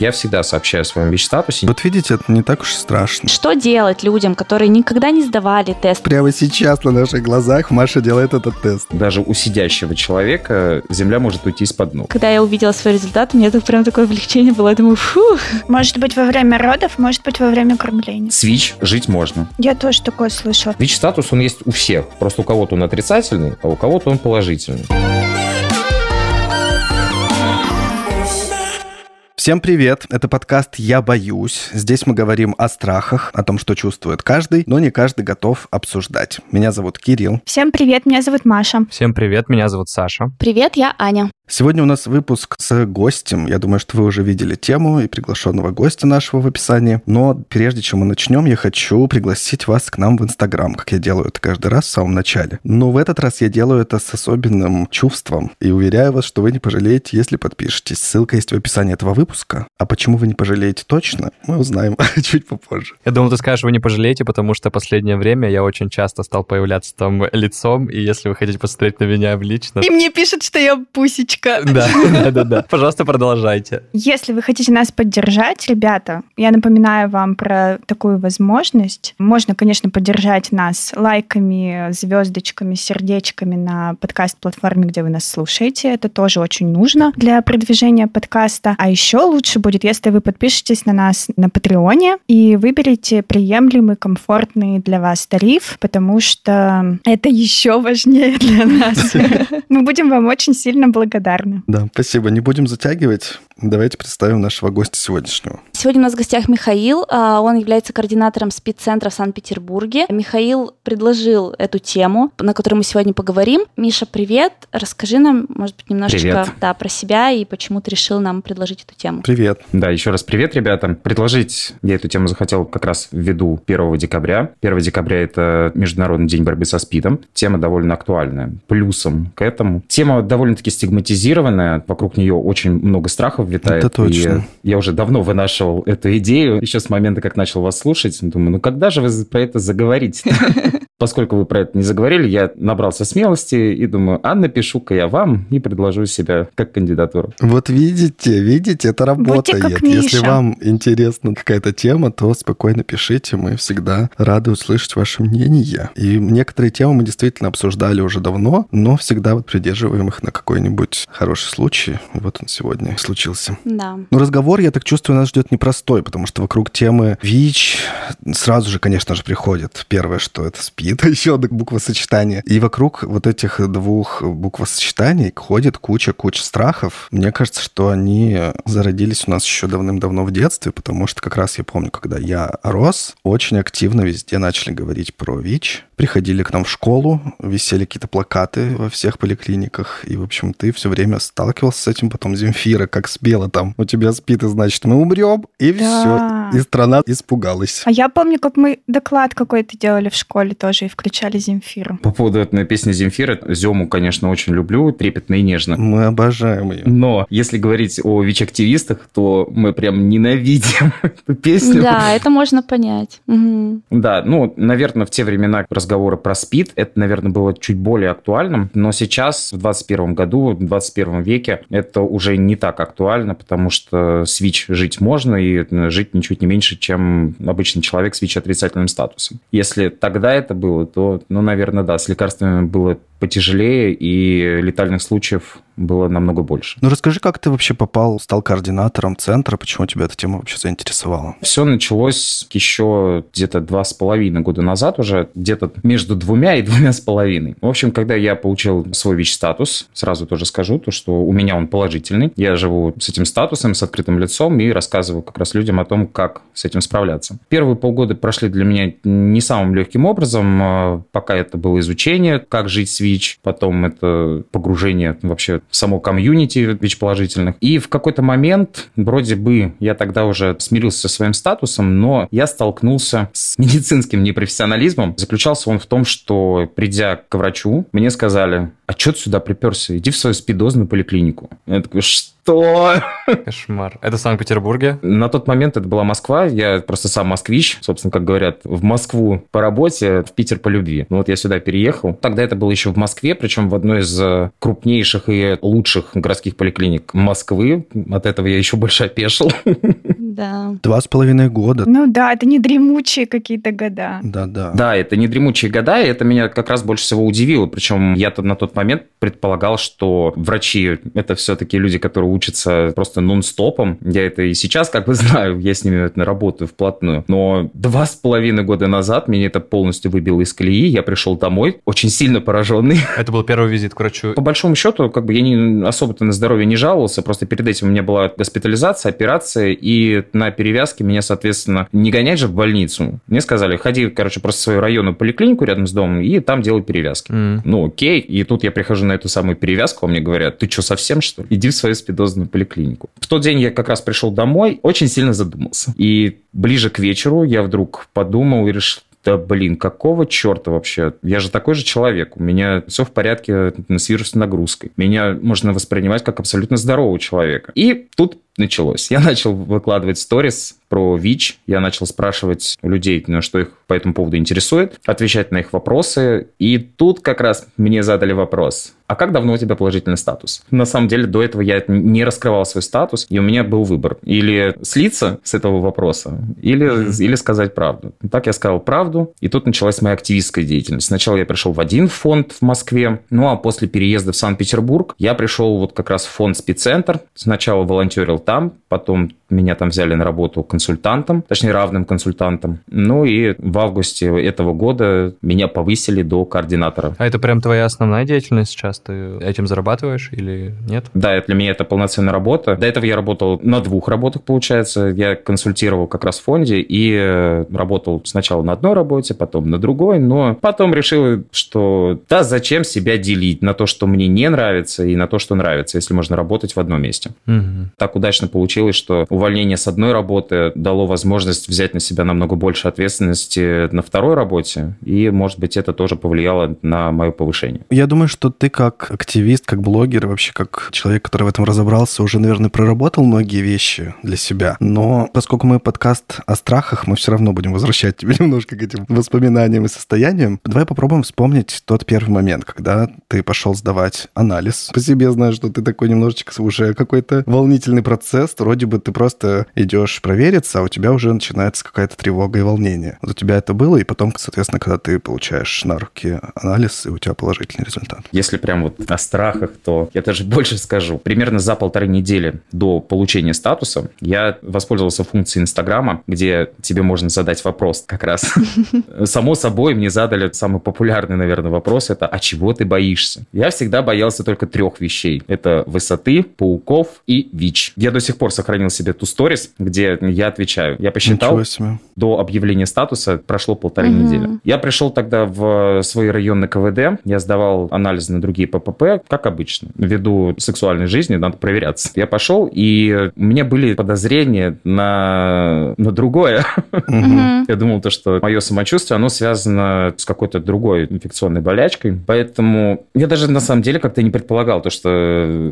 Я всегда сообщаю о своем ВИЧ-статусе. Вот видите, это не так уж страшно. Что делать людям, которые никогда не сдавали тест? Прямо сейчас на наших глазах Маша делает этот тест. Даже у сидящего человека земля может уйти из-под ног. Когда я увидела свой результат, у меня тут прям такое облегчение было. Я думаю, фу. Может быть, во время родов, может быть, во время кормления. С ВИЧ жить можно. Я тоже такое слышала. ВИЧ-статус, он есть у всех. Просто у кого-то он отрицательный, а у кого-то он положительный. Всем привет! Это подкаст «Я боюсь». Здесь мы говорим о страхах, о том, что чувствует каждый, но не каждый готов обсуждать. Меня зовут Кирилл. Всем привет, меня зовут Маша. Всем привет, меня зовут Саша. Привет, я Аня. Сегодня у нас выпуск с гостем. Я думаю, что вы уже видели тему и приглашенного гостя нашего в описании. Но прежде чем мы начнем, я хочу пригласить вас к нам в Инстаграм, как я делаю это каждый раз в самом начале. Но в этот раз я делаю это с особенным чувством. И уверяю вас, что вы не пожалеете, если подпишетесь. Ссылка есть в описании этого выпуска. А почему вы не пожалеете точно, мы узнаем чуть попозже. Я думал, ты скажешь, вы не пожалеете, потому что последнее время я очень часто стал появляться там лицом, и если вы хотите посмотреть на меня лично... И мне пишут, что я пусечка. Да, да, да, да. Пожалуйста, продолжайте. Если вы хотите нас поддержать, ребята, я напоминаю вам про такую возможность. Можно, конечно, поддержать нас лайками, звездочками, сердечками на подкаст-платформе, где вы нас слушаете. Это тоже очень нужно для продвижения подкаста. А еще лучше будет, если вы подпишетесь на нас на Патреоне и выберете приемлемый, комфортный для вас тариф, потому что это еще важнее для нас. Мы будем вам очень сильно благодарны. Да, спасибо. Не будем затягивать. Давайте представим нашего гостя сегодняшнего. Сегодня у нас в гостях Михаил. а, Он является координатором СПИД-центра в Санкт-Петербурге. Михаил предложил эту тему, на которой мы сегодня поговорим. Миша, привет. Расскажи нам, может быть, немножечко Привет. Да, про себя и почему ты решил нам предложить эту тему. Привет. Да, еще раз привет, ребята. Предложить я эту тему захотел как раз ввиду 1 декабря. 1 декабря – это Международный день борьбы со СПИДом. Тема довольно актуальная. Плюсом к этому. Тема довольно-таки стигматизированная. Вокруг нее очень много страхов витает. Это точно. И я уже давно вынашивал эту идею. Еще с момента, как начал вас слушать. Думаю, ну когда же вы про это заговорите? Поскольку вы про это не заговорили, я набрался смелости и думаю, а напишу-ка я вам и предложу себя как кандидатуру. Вот видите, видите, это работает. как Если вам интересна какая-то тема, то спокойно пишите. Мы всегда рады услышать ваше мнение. И некоторые темы мы действительно обсуждали уже давно, но всегда вот придерживаем их на какой-нибудь хороший случай. Вот он сегодня случился. Да. Ну, разговор, я так чувствую, нас ждет непростой, потому что вокруг темы ВИЧ сразу же, конечно же, приходит первое, что это СПИД, еще одно буквосочетание. И вокруг вот этих двух буквосочетаний ходит куча-куча страхов. Мне кажется, что они зародились у нас еще давным-давно в детстве, потому что как раз я помню, когда я рос, очень активно везде начали говорить про ВИЧ. Приходили к нам в школу, висели какие-то плакаты во всех поликлиниках, и, в общем, ты все время сталкивался с этим, потом Земфира как спела там, у тебя спит, и значит, мы умрем, и Да. все. И страна испугалась. А я помню, как мы доклад какой-то делали в школе тоже и включали Земфиру. По поводу этой песни Земфира, Зему, конечно, очень люблю, трепетно и нежно. Мы обожаем ее. Но если говорить о ВИЧ-активистах, то мы прям ненавидим эту песню. Да, это можно понять. Мгм. Да, ну, наверное, в те времена разговора про СПИД, это, наверное, было чуть более актуальным, но сейчас, в 21 году, в 21 веке, это уже не так актуально, потому что с ВИЧ жить можно, и жить ничуть не меньше, чем обычный человек с ВИЧ-отрицательным статусом. Если тогда это было, то, ну, наверное, да, с лекарствами было потяжелее, и летальных случаев было намного больше. Ну, расскажи, как ты вообще попал, стал координатором центра, почему тебя эта тема вообще заинтересовала? Все началось еще где-то два с половиной года назад уже, где-то между двумя и двумя с половиной. В общем, когда я получил свой ВИЧ-статус, сразу тоже скажу, то, что у меня он положительный. Я живу с этим статусом, с открытым лицом и рассказываю как раз людям о том, как с этим справляться. Первые полгода прошли для меня не самым легким образом. А, Пока это было изучение, как жить с ВИЧ, потом это погружение вообще в само комьюнити ВИЧ-положительных. И в какой-то момент, вроде бы, я тогда уже смирился со своим статусом, но я столкнулся с медицинским непрофессионализмом. Заключался он в том, что, придя к врачу, мне сказали, а что ты сюда приперся? Иди в свою спидозную поликлинику. Я такой, что? Что? Кошмар. Это в Санкт-Петербурге? На тот момент это была Москва. Я просто сам москвич. Собственно, как говорят, в Москву по работе, в Питер по любви. Ну вот я сюда переехал. Тогда это было еще в Москве, причем в одной из э, крупнейших и лучших городских поликлиник Москвы. От этого я еще больше опешил. Да. Два с половиной года. Ну да, это не дремучие какие-то года. Да, да. Да, это не дремучие года, и это меня как раз больше всего удивило. Причем я на тот момент предполагал, что врачи – это все-таки люди, которые учатся просто нон-стопом. Я это и сейчас как бы знаю, я с ними работаю вплотную. Но два с половиной года назад меня это полностью выбило из колеи. Я пришел домой, очень сильно пораженный. Это был первый визит к врачу. По большому счету, как бы я не, особо-то на здоровье не жаловался, просто перед этим у меня была госпитализация, операция, и на перевязке меня, соответственно, не гонять же в больницу. Мне сказали, ходи, короче, просто в свою районную поликлинику рядом с домом и там делай перевязки. М. Ну, окей. И тут я прихожу на эту самую перевязку, а мне говорят, ты что, совсем, что ли? Иди в свою спидозную поликлинику. В тот день я как раз пришел домой, очень сильно задумался. И ближе к вечеру я вдруг подумал и решил, да блин, какого черта вообще? Я же такой же человек. У меня все в порядке с вирусной нагрузкой. Меня можно воспринимать как абсолютно здорового человека. И тут началось. Я начал выкладывать сторис про ВИЧ. Я начал спрашивать у людей, ну, что их по этому поводу интересует, отвечать на их вопросы. И тут как раз мне задали вопрос. А как давно у тебя положительный статус? На самом деле, до этого я не раскрывал свой статус, и у меня был выбор. Или слиться с этого вопроса, или, или сказать правду. Так я сказал правду, и тут началась моя активистская деятельность. Сначала я пришел в один фонд в Москве, ну а после переезда в Санкт-Петербург я пришел вот как раз в фонд «Спеццентр». Сначала волонтерил там, потом меня там взяли на работу консультантом, точнее равным консультантом. Ну и в августе этого года меня повысили до координатора. А это прям твоя основная деятельность сейчас? Ты этим зарабатываешь или нет? Да, для меня это полноценная работа. До этого я работал на двух работах, получается. Я консультировал как раз в фонде и э, работал сначала на одной работе, потом на другой, но потом решил, что да, зачем себя делить на то, что мне не нравится, и на то, что нравится, если можно работать в одном месте. Мгм. Так удачно получилось, что увольнение с одной работы дало возможность взять на себя намного больше ответственности на второй работе, и, может быть, это тоже повлияло на мое повышение. Я думаю, что ты как активист, как блогер, вообще как человек, который в этом разобрался, уже, наверное, проработал многие вещи для себя. Но поскольку мы подкаст о страхах, мы все равно будем возвращать тебя немножко к этим воспоминаниям и состояниям. Давай попробуем вспомнить тот первый момент, когда ты пошел сдавать анализ. По себе знаю, что ты такой немножечко уже какой-то волнительный процесс. Вроде бы ты просто идешь провериться, а у тебя уже начинается какая-то тревога и волнение. Вот у тебя это было, и потом, соответственно, когда ты получаешь на руки анализ, и у тебя положительный результат. Если прям вот о страхах, то я даже больше скажу. Примерно за полторы недели до получения статуса я воспользовался функцией Инстаграма, где тебе можно задать вопрос как раз. Само собой, мне задали самый популярный, наверное, вопрос. Это «А чего ты боишься?» Я всегда боялся только трех вещей. Это высоты, пауков и ВИЧ. Я до сих пор сохранил себе ту сторис, где я отвечаю. Я посчитал, до объявления статуса прошло полторы Мгм. недели. Я пришел тогда в свой районный КВД, я сдавал анализы на другие ППП, как обычно. Ввиду сексуальной жизни надо проверяться. Я пошел, и у меня были подозрения на, на другое. Мгм. Я думал, то, что мое самочувствие, оно связано с какой-то другой инфекционной болячкой. Поэтому я даже на самом деле как-то не предполагал, то, что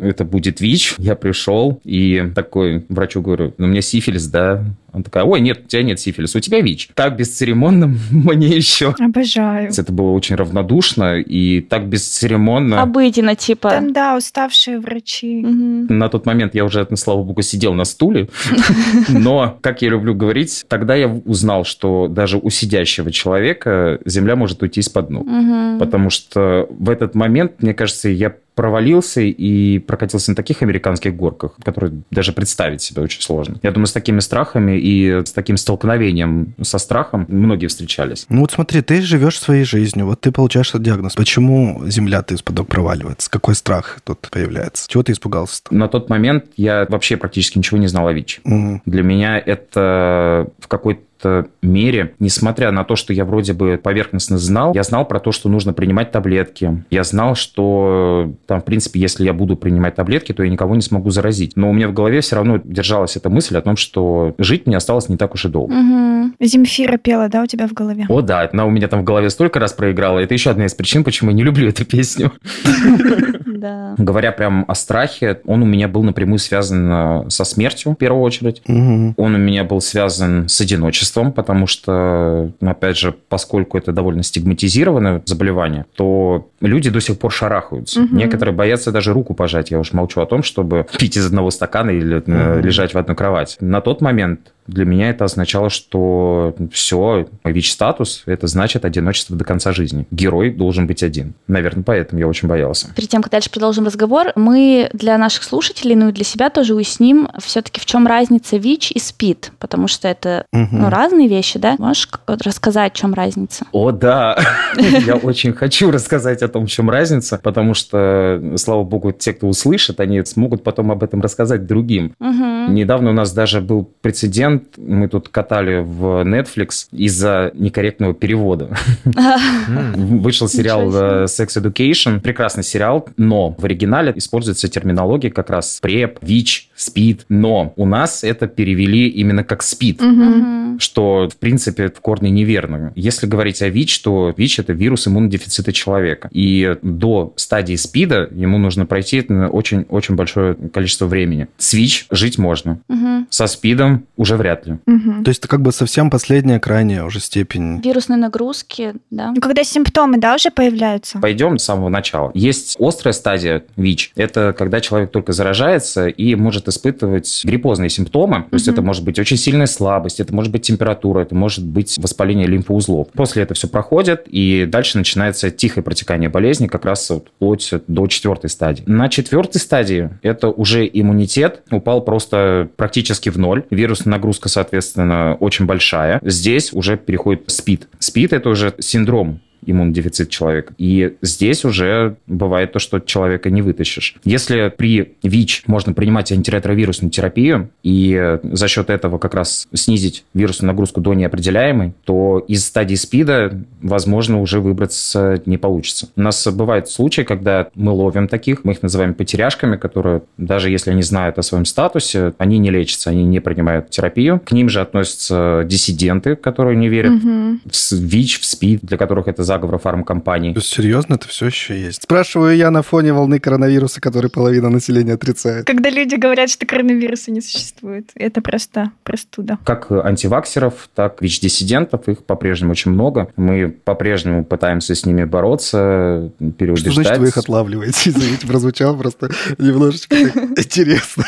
это будет ВИЧ. Я пришел и такой врачу говорю, ну, у меня сифилис, да? Он такая, ой, нет, у тебя нет сифилиса, у тебя ВИЧ. Так бесцеремонно мне еще. Обожаю. Это было очень равнодушно и так бесцеремонно. Обыденно, типа. Там, да, уставшие врачи. Мгм. На тот момент я уже, слава богу, сидел на стуле, но, как я люблю говорить, тогда я узнал, что даже у сидящего человека земля может уйти из-под ног. Потому что в этот момент, мне кажется, я провалился и прокатился на таких американских горках, которые даже представить себе очень сложно. Я думаю, с такими страхами и с таким столкновением со страхом многие встречались. Ну вот смотри, ты живешь своей жизнью, вот ты получаешь этот диагноз. Почему земля ты из-под проваливается? Какой страх тут появляется? Чего ты испугался-то? На тот момент я вообще практически ничего не знал о ВИЧ. Мгм. Для меня это в какой-то какой-то мере, несмотря на то, что я вроде бы поверхностно знал, я знал про то, что нужно принимать таблетки. Я знал, что там, в принципе, если я буду принимать таблетки, то я никого не смогу заразить. Но у меня в голове все равно держалась эта мысль о том, что жить мне осталось не так уж и долго. Угу. Земфира пела, да, у тебя в голове? О, да, она у меня там в голове столько раз проиграла. Это еще одна из причин, почему я не люблю эту песню. Да. Говоря прям о страхе, он у меня был напрямую связан э, со смертью, в первую очередь. Мгм. Он у меня был связан с одиночеством, потому что, опять же, поскольку это довольно стигматизированное заболевание, то люди до сих пор шарахаются. Мгм. Некоторые боятся даже руку пожать. Я уж молчу о том, чтобы пить из одного стакана или Мгм. лежать в одной кровати. На тот момент для меня это означало, что все, ВИЧ-статус, это значит одиночество до конца жизни. Герой должен быть один. Наверное, поэтому я очень боялся. Перед тем, как дальше продолжим разговор, мы для наших слушателей, ну и для себя тоже уясним все-таки, в чем разница ВИЧ и СПИД, потому что это Мгм. ну, разные вещи, да? Можешь рассказать, в чем разница? О, да. Я очень хочу рассказать о том, в чем разница, потому что, слава богу, те, кто услышит, они смогут потом об этом рассказать другим. Мгм. Недавно у нас даже был прецедент, мы тут катали в Netflix из-за некорректного перевода. Вышел сериал э, Sex Education, прекрасный сериал, но в оригинале используется терминология как раз преп, ВИЧ, СПИД, но у нас это перевели именно как СПИД Мгм. что, в принципе, в корне неверно. Если говорить о ВИЧ, то ВИЧ – это вирус иммунодефицита человека. И до стадии СПИДа ему нужно пройти очень-очень большое количество времени. С ВИЧ жить можно. Мгм. Со СПИДом уже вряд ли. Мгм. То есть это как бы совсем последняя, крайняя уже степень. Вирусные нагрузки, да? Ну, когда симптомы, да, уже появляются? Пойдем с самого начала. Есть острая стадия ВИЧ. Это когда человек только заражается и может испытывать гриппозные симптомы. То есть Мгм. это может быть очень сильная слабость, это может быть температура, это может быть воспаление лимфоузлов. После этого все проходит, и дальше начинается тихое протекание болезни, как раз вот вплоть до четвертой стадии. На четвертой стадии это уже иммунитет упал просто практически в ноль. Вирусная нагрузка, соответственно, очень большая. Здесь уже переходит СПИД. СПИД – это уже синдром иммунодефицит человека. И здесь уже бывает то, что человека не вытащишь. Если при ВИЧ можно принимать антиретровирусную терапию и за счет этого как раз снизить вирусную нагрузку до неопределяемой, то из стадии СПИДа, возможно, уже выбраться не получится. У нас бывают случаи, когда мы ловим таких, мы их называем потеряшками, которые, даже если они знают о своем статусе, они не лечатся, они не принимают терапию. К ним же относятся диссиденты, которые не верят Мгм. в ВИЧ, в СПИД, для которых это заговор фармкомпаний. Серьезно это все еще есть? Спрашиваю я на фоне волны коронавируса, который половина населения отрицает. Когда люди говорят, что коронавируса не существует, это просто простуда. Как антиваксеров, так ВИЧ-диссидентов, их по-прежнему очень много. Мы по-прежнему пытаемся с ними бороться, переубеждать. Что значит вы их отлавливаете? Извините, прозвучало просто немножечко интересно.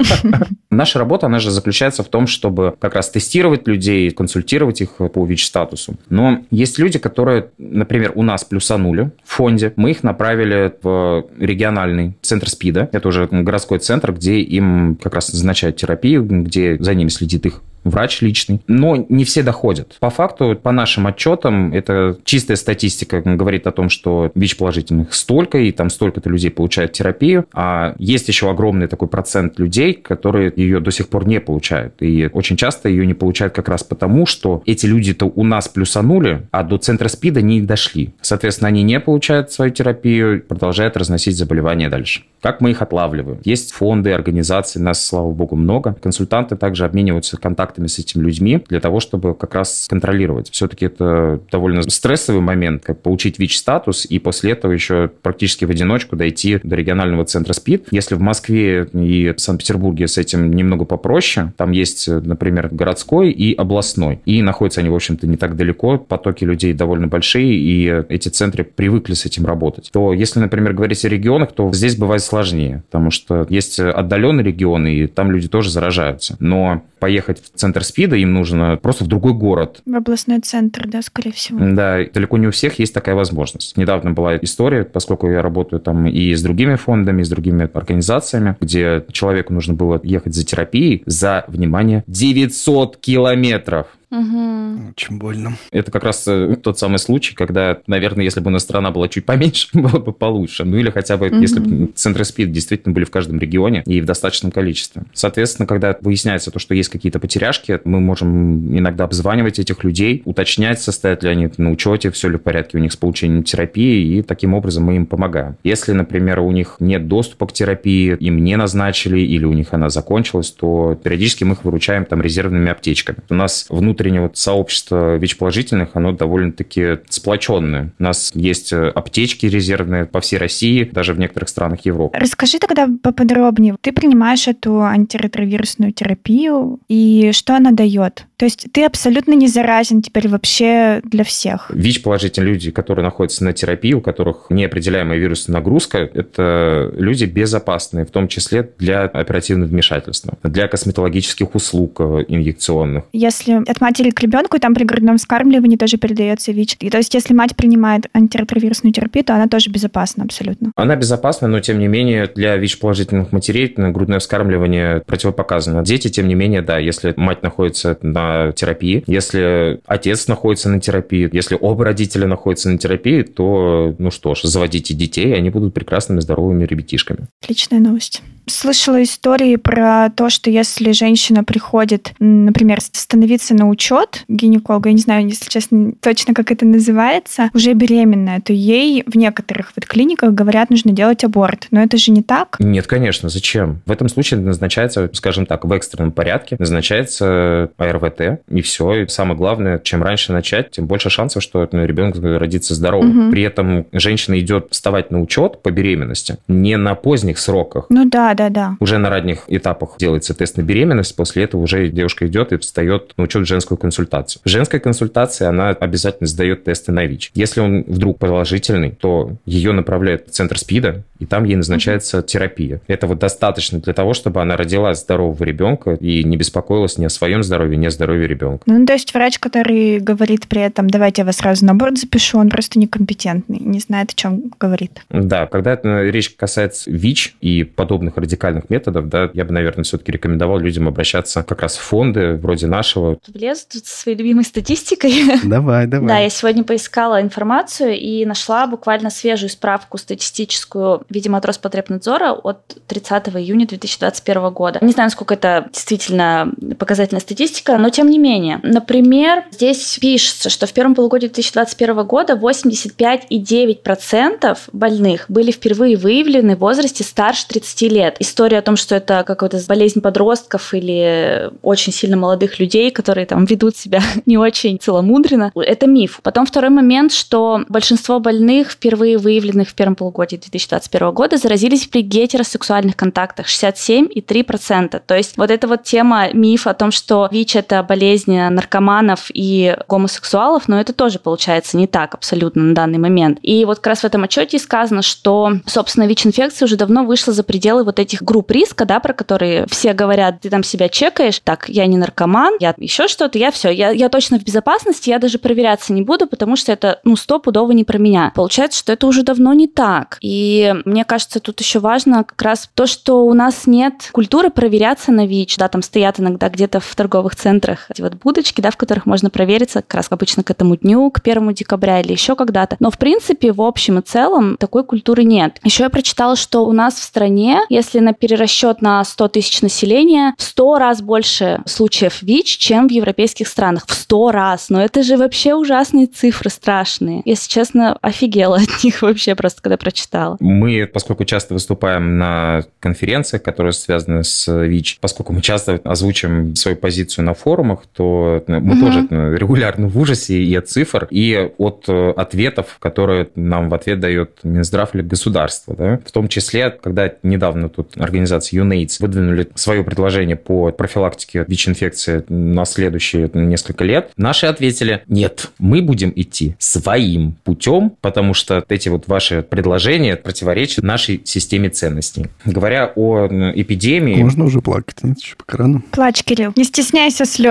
Наша работа, она же заключается в том, чтобы как раз тестировать людей, консультировать их по ВИЧ-статусу. Но есть люди, которые, например, у нас плюсанули в фонде, мы их направили в региональный центр СПИДа. Это уже городской центр, где им как раз назначают терапию, где за ними следит их врач личный. Но не все доходят. По факту, по нашим отчетам, это чистая статистика говорит о том, что ВИЧ-положительных столько, и там столько-то людей получают терапию, а есть еще огромный такой процент людей, которые ее до сих пор не получают. И очень часто ее не получают как раз потому, что эти люди-то у нас плюсанули, а до центра СПИДа не дошли. Соответственно, они не получают свою терапию, продолжают разносить заболевания дальше. Как мы их отлавливаем? Есть фонды, организации, нас, слава богу, много. Консультанты также обмениваются контактами с этими людьми для того, чтобы как раз контролировать. Все-таки это довольно стрессовый момент, как получить ВИЧ-статус и после этого еще практически в одиночку дойти до регионального центра СПИД. Если в Москве и Санкт-Петербурге с этим немного попроще, там есть, например, городской и областной. И находятся они, в общем-то, не так далеко, потоки людей довольно большие, и эти центры привыкли с этим работать. То если, например, говорить о регионах, то здесь бывает сложнее, потому что есть отдаленные регионы, и там люди тоже заражаются. Но поехать в центр СПИДа им нужно просто в другой город. В областной центр, да, скорее всего. Да, далеко не у всех есть такая возможность. Недавно была история, поскольку я работаю там и с другими фондами, и с другими организациями, где человеку нужно было ехать за терапией за, внимание, 900 километров. Угу. Очень больно. Это как раз э, тот самый случай, когда, наверное, если бы у нас страна была чуть поменьше, было бы получше. Ну или хотя бы, Мгм. если бы центры СПИД действительно были в каждом регионе и в достаточном количестве. Соответственно, когда выясняется то, что есть какие-то потеряшки, мы можем иногда обзванивать этих людей, уточнять, состоят ли они на учете, все ли в порядке у них с получением терапии, и таким образом мы им помогаем. Если, например, у них нет доступа к терапии, им не назначили, или у них она закончилась, то периодически мы их выручаем там резервными аптечками. У нас внутреннее вот сообщество ВИЧ-положительных, оно довольно-таки сплоченное. У нас есть э, аптечки резервные по всей России, даже в некоторых странах Европы. Расскажи тогда поподробнее. Ты принимаешь эту антиретровирусную терапию, и что она дает? То есть ты абсолютно не заразен теперь вообще для всех. ВИЧ-положительные люди, которые находятся на терапии, у которых неопределяемая вирусная нагрузка, это люди безопасные, в том числе для оперативного вмешательства, для косметологических услуг э, инъекционных. Если от матери к ребенку, там при грудном вскармливании тоже передается ВИЧ. И то есть если мать принимает антиретровирусную терапию, то она тоже безопасна абсолютно. Она безопасна, но тем не менее для ВИЧ-положительных матерей грудное вскармливание противопоказано. Дети, тем не менее, да, если мать находится на терапии, если отец находится на терапии, если оба родителя находятся на терапии, то, ну что ж, заводите детей, они будут прекрасными, здоровыми ребятишками. Отличная новость. Слышала истории про то, что если женщина приходит, например, становиться на учет гинеколога, я не знаю, если честно, точно как это называется, уже беременная, то ей в некоторых вот клиниках говорят, нужно делать аборт. Но это же не так. Нет, конечно, зачем? В этом случае назначается, скажем так, в экстренном порядке, назначается АРВТ, и все. И самое главное, чем раньше начать, тем больше шансов, что ребенок родится здоровым. Мгм. При этом женщина идет вставать на учет по беременности не на поздних сроках, Ну да, да, да. уже на ранних этапах делается тест на беременность, после этого уже девушка идет и встает на учет в женскую консультацию. В женской консультации она обязательно сдает тесты на ВИЧ. Если он вдруг положительный, то ее направляют в центр СПИДа, и там ей назначается терапия. Это вот достаточно для того, чтобы она родила здорового ребенка и не беспокоилась ни о своем здоровье, ни о здоровье ребенка. Ну, то есть врач, который говорит при этом, давайте я вас сразу на аборт запишу, он просто некомпетентный, не знает, о чем говорит. Да, когда это речь касается ВИЧ и подобных радикальных методов, да, я бы, наверное, все-таки рекомендовал людям обращаться как раз в фонды вроде нашего. Влез тут со своей любимой статистикой. Давай, давай. Да, я сегодня поискала информацию и нашла буквально свежую справку статистическую, видимо, от Роспотребнадзора от 30 июня 2021 года. Не знаю, насколько это действительно показательная статистика, но тем не менее. Например, здесь пишется, что в первом полугодии 2021 года 85,9% больных были впервые выявлены в возрасте старше 30 лет. История о том, что это какая-то болезнь подростков или очень сильно молодых людей, которые там ведут себя не очень целомудренно, это миф. Потом второй момент, что большинство больных, впервые выявленных в первом полугодии 2021 года, заразились при гетеросексуальных контактах 67,3%. То есть вот эта вот тема миф о том, что ВИЧ это болезнь наркоманов и гомосексуалов, но это тоже получается не так абсолютно на данный момент. И вот как раз в этом отчете сказано, что, собственно, ВИЧ-инфекция уже давно вышла за пределы вот этих групп риска, да, про которые все говорят, ты там себя чекаешь, так, я не наркоман, я еще что-то, я все, я, я точно в безопасности, я даже проверяться не буду, потому что это, ну, стопудово не про меня. Получается, что это уже давно не так. И мне кажется, тут еще важно как раз то, что у нас нет культуры проверяться на ВИЧ. Да, там стоят иногда где-то в торговых центрах эти вот будочки, да, в которых можно провериться как раз обычно к этому дню, к первому декабря или еще когда-то. Но, в принципе, в общем и целом такой культуры нет. Еще я прочитала, что у нас в стране, если на перерасчет на 100 тысяч населения, в 100 раз больше случаев ВИЧ, чем в европейских странах. В 100 раз. Но это же вообще ужасные цифры, страшные. Если честно, офигела от них вообще просто, когда прочитала. Мы, поскольку часто выступаем на конференциях, которые связаны с ВИЧ, поскольку мы часто озвучим свою позицию на форумах, то мы Мгм. тоже регулярно в ужасе и от цифр, и от э, ответов, которые нам в ответ дает Минздрав или государство. Да? В том числе, когда недавно тут организация UNAIDS выдвинули свое предложение по профилактике ВИЧ-инфекции на следующие несколько лет, наши ответили, нет, мы будем идти своим путем, потому что эти вот ваши предложения противоречат нашей системе ценностей. Говоря о м, эпидемии, Можно уже плакать, нет, еще пока рано. Плачь, Кирилл, не стесняйся слез.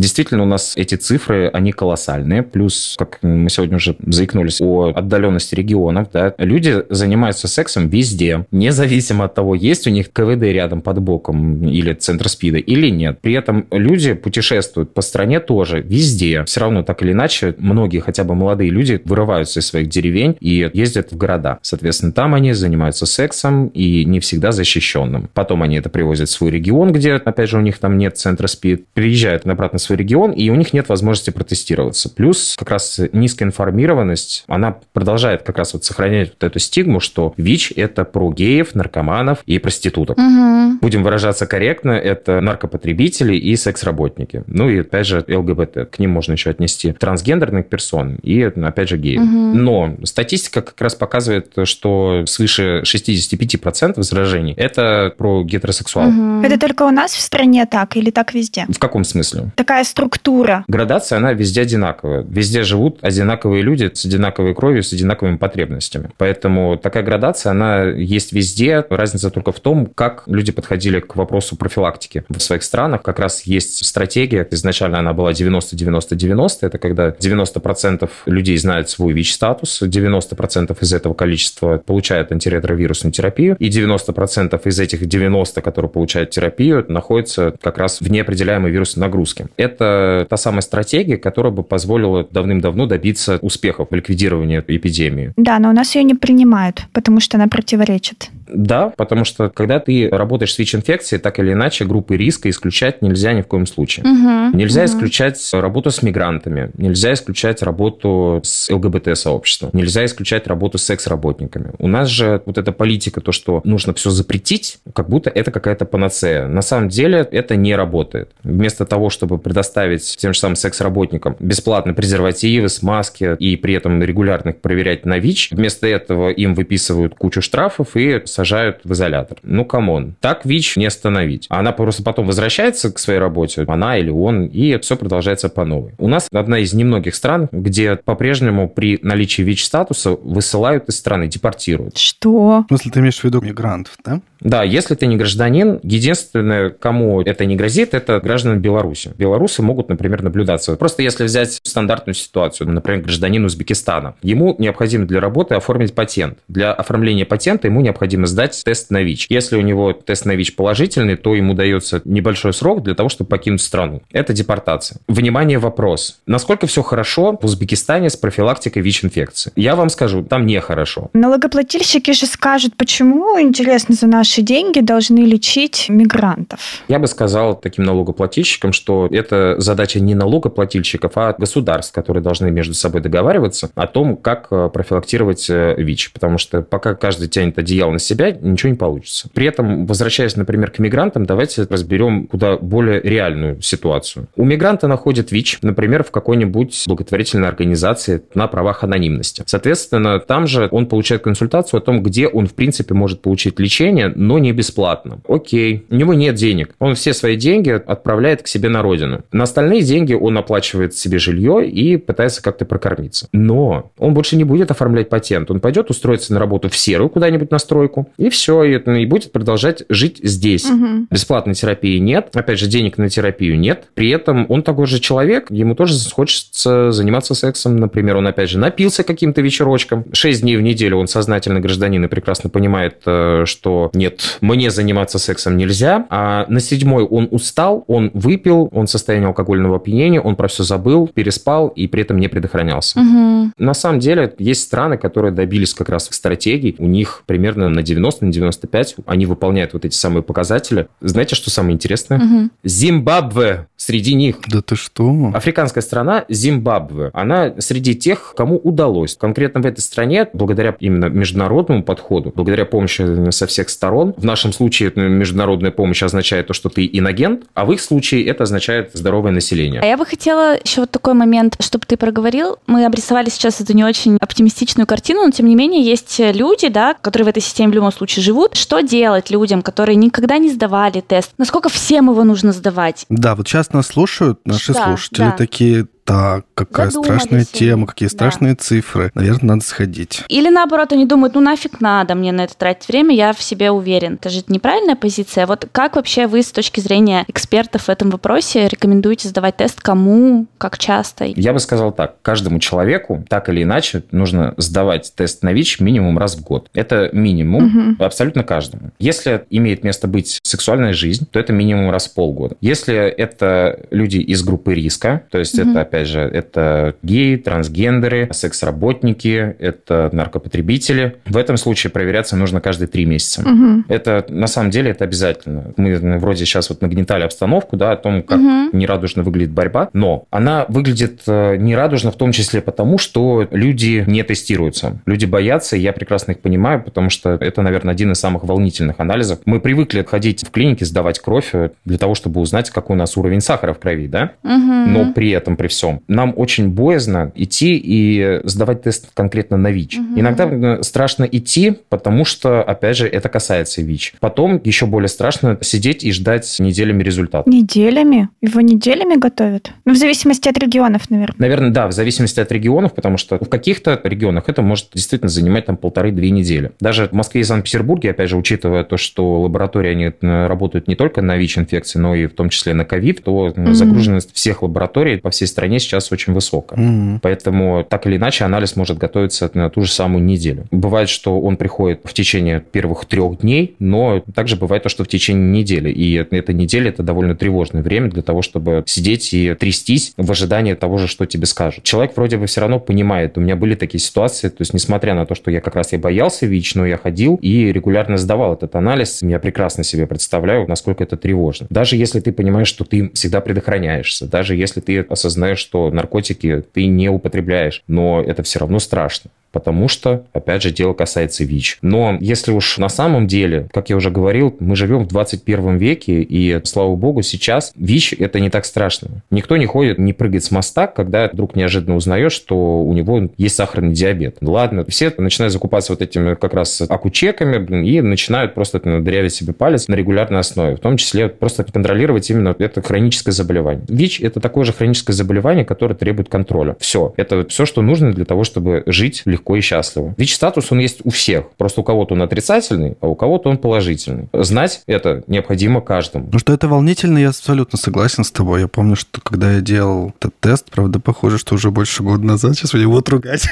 Действительно, у нас эти цифры, они колоссальные. Плюс, как мы сегодня уже заикнулись о отдаленности регионов, да, люди занимаются сексом везде, независимо от того, есть у них КВД рядом под боком или центр СПИДа или нет. При этом люди путешествуют по стране тоже, везде. Все равно, так или иначе, многие хотя бы молодые люди вырываются из своих деревень и ездят в города. Соответственно, там они занимаются сексом и не всегда защищенным. Потом они это привозят в свой регион, где, опять же, у них там нет центра СПИД, приезжают обратно в свой регион, и у них нет возможности протестироваться. Плюс как раз низкая информированность, она продолжает как раз вот сохранять вот эту стигму, что ВИЧ – это про геев, наркоманов и проституток. Угу. Будем выражаться корректно, это наркопотребители и секс-работники. Ну и, опять же, ЛГБТ. К ним можно еще отнести трансгендерных персон и, опять же, геев. Угу. Но статистика как раз показывает, что свыше 65% заражений – это про гетеросексуалов. Угу. Это только у нас в стране так или так везде? В каком смысле? Такая структура. Градация, она везде одинаковая. Везде живут одинаковые люди с одинаковой кровью, с одинаковыми потребностями. Поэтому такая градация, она есть везде. Разница только в том, как люди подходили к вопросу профилактики. В своих странах как раз есть стратегия. Изначально она была 90-90-90. Это когда 90% людей знают свой ВИЧ-статус, 90% из этого количества получают антиретровирусную терапию, и 90% из этих 90, которые получают терапию, находятся как раз в неопределяемой вирусной нагрузке. Это та самая стратегия, которая бы позволила давным-давно добиться успехов в ликвидировании эпидемии. Да, но у нас ее не принимают, потому что она противоречит. Да, потому что когда ты работаешь с ВИЧ-инфекцией, так или иначе группы риска исключать нельзя ни в коем случае. Угу. Нельзя угу. исключать работу с мигрантами, нельзя исключать работу с ЛГБТ-сообществом, нельзя исключать работу с секс-работниками. У нас же вот эта политика, то, что нужно все запретить, как будто это какая-то панацея. На самом деле это не работает. Вместо того, чтобы предоставить тем же самым секс-работникам бесплатно презервативы, смазки и при этом регулярно их проверять на ВИЧ, вместо этого им выписывают кучу штрафов и сажают в изолятор. Ну, come on. Так ВИЧ не остановить. Она просто потом возвращается к своей работе, она или он, и все продолжается по новой. У нас одна из немногих стран, где по-прежнему при наличии ВИЧ-статуса высылают из страны, депортируют. Что? В смысле, ты имеешь в виду мигрантов, да? Да, если ты не гражданин, единственное, кому это не грозит, это граждане Беларуси. Белорусы могут, например, наблюдаться. Просто если взять стандартную ситуацию, например, гражданин Узбекистана, ему необходимо для работы оформить патент. Для оформления патента ему необходимо сдать тест на ВИЧ. Если у него тест на ВИЧ положительный, то ему дается небольшой срок для того, чтобы покинуть страну. Это депортация. Внимание, вопрос. Насколько все хорошо в Узбекистане с профилактикой ВИЧ-инфекции? Я вам скажу, там нехорошо. Налогоплательщики же скажут, почему, интересно, за наши деньги должны лечить мигрантов. Я бы сказал таким налогоплательщикам, что это задача не налогоплательщиков, а государств, которые должны между собой договариваться о том, как э, профилактировать э, ВИЧ. Потому что пока каждый тянет одеяло на себя, ничего не получится. При этом, возвращаясь, например, к мигрантам, давайте разберем куда более реальную ситуацию. У мигранта находит ВИЧ, например, в какой-нибудь благотворительной организации на правах анонимности. Соответственно, там же он получает консультацию о том, где он, в принципе, может получить лечение, но не бесплатно. Окей, у него нет денег. Он все свои деньги отправляет к себе на родину. На остальные деньги он оплачивает себе жилье и пытается как-то прокормиться. Но он больше не будет оформлять патент. Он пойдет устроиться на работу в серую куда-нибудь на стройку, и все, и, и будет продолжать жить здесь. Угу. Бесплатной терапии нет, опять же, денег на терапию нет. При этом он такой же человек, ему тоже хочется заниматься сексом. Например, он, опять же, напился каким-то вечерочком. Шесть дней в неделю он сознательный гражданин и прекрасно понимает, э, что нет, мне заниматься сексом нельзя. А на седьмой он устал, он выпил, он в состоянии алкогольного опьянения, он про все забыл, переспал и при этом не предохранялся. Угу. На самом деле, есть страны, которые добились как раз стратегий. У них примерно на 90, на 95 они выполняют вот эти самые показатели. Знаете, что самое интересное? Угу. Зимбабве среди них. Да ты что? Африканская страна Зимбабве, она среди тех, кому удалось. Конкретно в этой стране, благодаря именно международному подходу, благодаря помощи со всех сторон, в нашем случае международная помощь означает то, что ты иногент, а в их случае это означает здоровое население. А я бы хотела еще вот такой момент, чтобы ты проговорил. Мы обрисовали сейчас эту не очень оптимистичную картину, но тем не менее есть люди, да, которые в этой системе в любом случае живут. Что делать людям, которые никогда не сдавали тест? Насколько всем его нужно сдавать? Да, вот сейчас нас слушают наши Да, слушатели да. такие, так, какая страшная тема, какие да. страшные цифры. Наверное, надо сходить. Или наоборот, они думают, ну нафиг надо мне на это тратить время, я в себе уверен. Это же неправильная позиция. Вот как вообще вы с точки зрения экспертов в этом вопросе рекомендуете сдавать тест кому, как часто? Я бы сказал так, каждому человеку так или иначе нужно сдавать тест на ВИЧ минимум раз в год. Это минимум угу. абсолютно каждому. Если имеет место быть сексуальная жизнь, то это минимум раз в полгода. Если это люди из группы риска, то есть угу. это, опять же, это геи, трансгендеры, секс-работники, это наркопотребители, в этом случае проверяться нужно каждые три месяца. Угу. Это, на самом деле, это обязательно. Мы вроде сейчас вот нагнетали обстановку, да, о том, как угу. нерадужно выглядит борьба, но она выглядит э, нерадужно в том числе потому, что люди не тестируются. Люди боятся, и я прекрасно их понимаю, потому что это, наверное, один из самых волнительных анализов. Мы привыкли ходить в клинике, сдавать кровь э, для того, чтобы узнать, какой у нас уровень сахара в крови, да? Угу. Но при этом, при всем, нам очень боязно идти и сдавать тест конкретно на ВИЧ. Угу. Иногда э, страшно идти, потому что, опять же, это касается ВИЧ. Потом еще более страшно сидеть и ждать неделями результат. Неделями? Его неделями готовят? Ну, в зависимости от регионов, наверное. Наверное, да, в зависимости от регионов, потому что в каких-то регионах это может действительно занимать там полторы-две недели. Даже в Москве и Санкт-Петербурге, опять же, учитывая то, что лаборатории, они э, работают не только на ВИЧ-инфекции, но и в том числе на ковид, то mm-hmm. загруженность всех лабораторий по всей стране сейчас очень высокая. Mm-hmm. Поэтому так или иначе анализ может готовиться на ту же самую неделю. Бывает, что он приходит в течение первых трех дней, но также бывает то, что в течение недели. И эта неделя – это довольно тревожное время для того, чтобы сидеть и трястись в ожидании того же, что тебе скажут. Человек вроде бы все равно понимает. У меня были такие ситуации, то есть несмотря на то, что я как раз и боялся ВИЧ, но я ходил и регулярно сдавал этот анализ, я прекрасно себе представляю, насколько это тревожно. Даже если ты понимаешь, что ты всегда предохраняешься, даже если ты осознаешь, что наркотики ты не употребляешь, но это все равно страшно потому что, опять же, дело касается ВИЧ. Но если уж на самом деле, как я уже говорил, мы живем в 21 веке, и, слава богу, сейчас ВИЧ – это не так страшно. Никто не ходит, не прыгает с моста, когда вдруг неожиданно узнаешь, что у него есть сахарный диабет. Ладно, все начинают закупаться вот этими как раз акучеками и начинают просто дырявить себе палец на регулярной основе, в том числе просто контролировать именно это хроническое заболевание. ВИЧ – это такое же хроническое заболевание, которое требует контроля. Все. Это все, что нужно для того, чтобы жить легко легко и счастливо. ВИЧ-статус, он есть у всех. Просто у кого-то он отрицательный, а у кого-то он положительный. Знать это необходимо каждому. Ну, что это волнительно, я абсолютно согласен с тобой. Я помню, что когда я делал этот тест, правда, похоже, что уже больше года назад, сейчас меня будут ругать.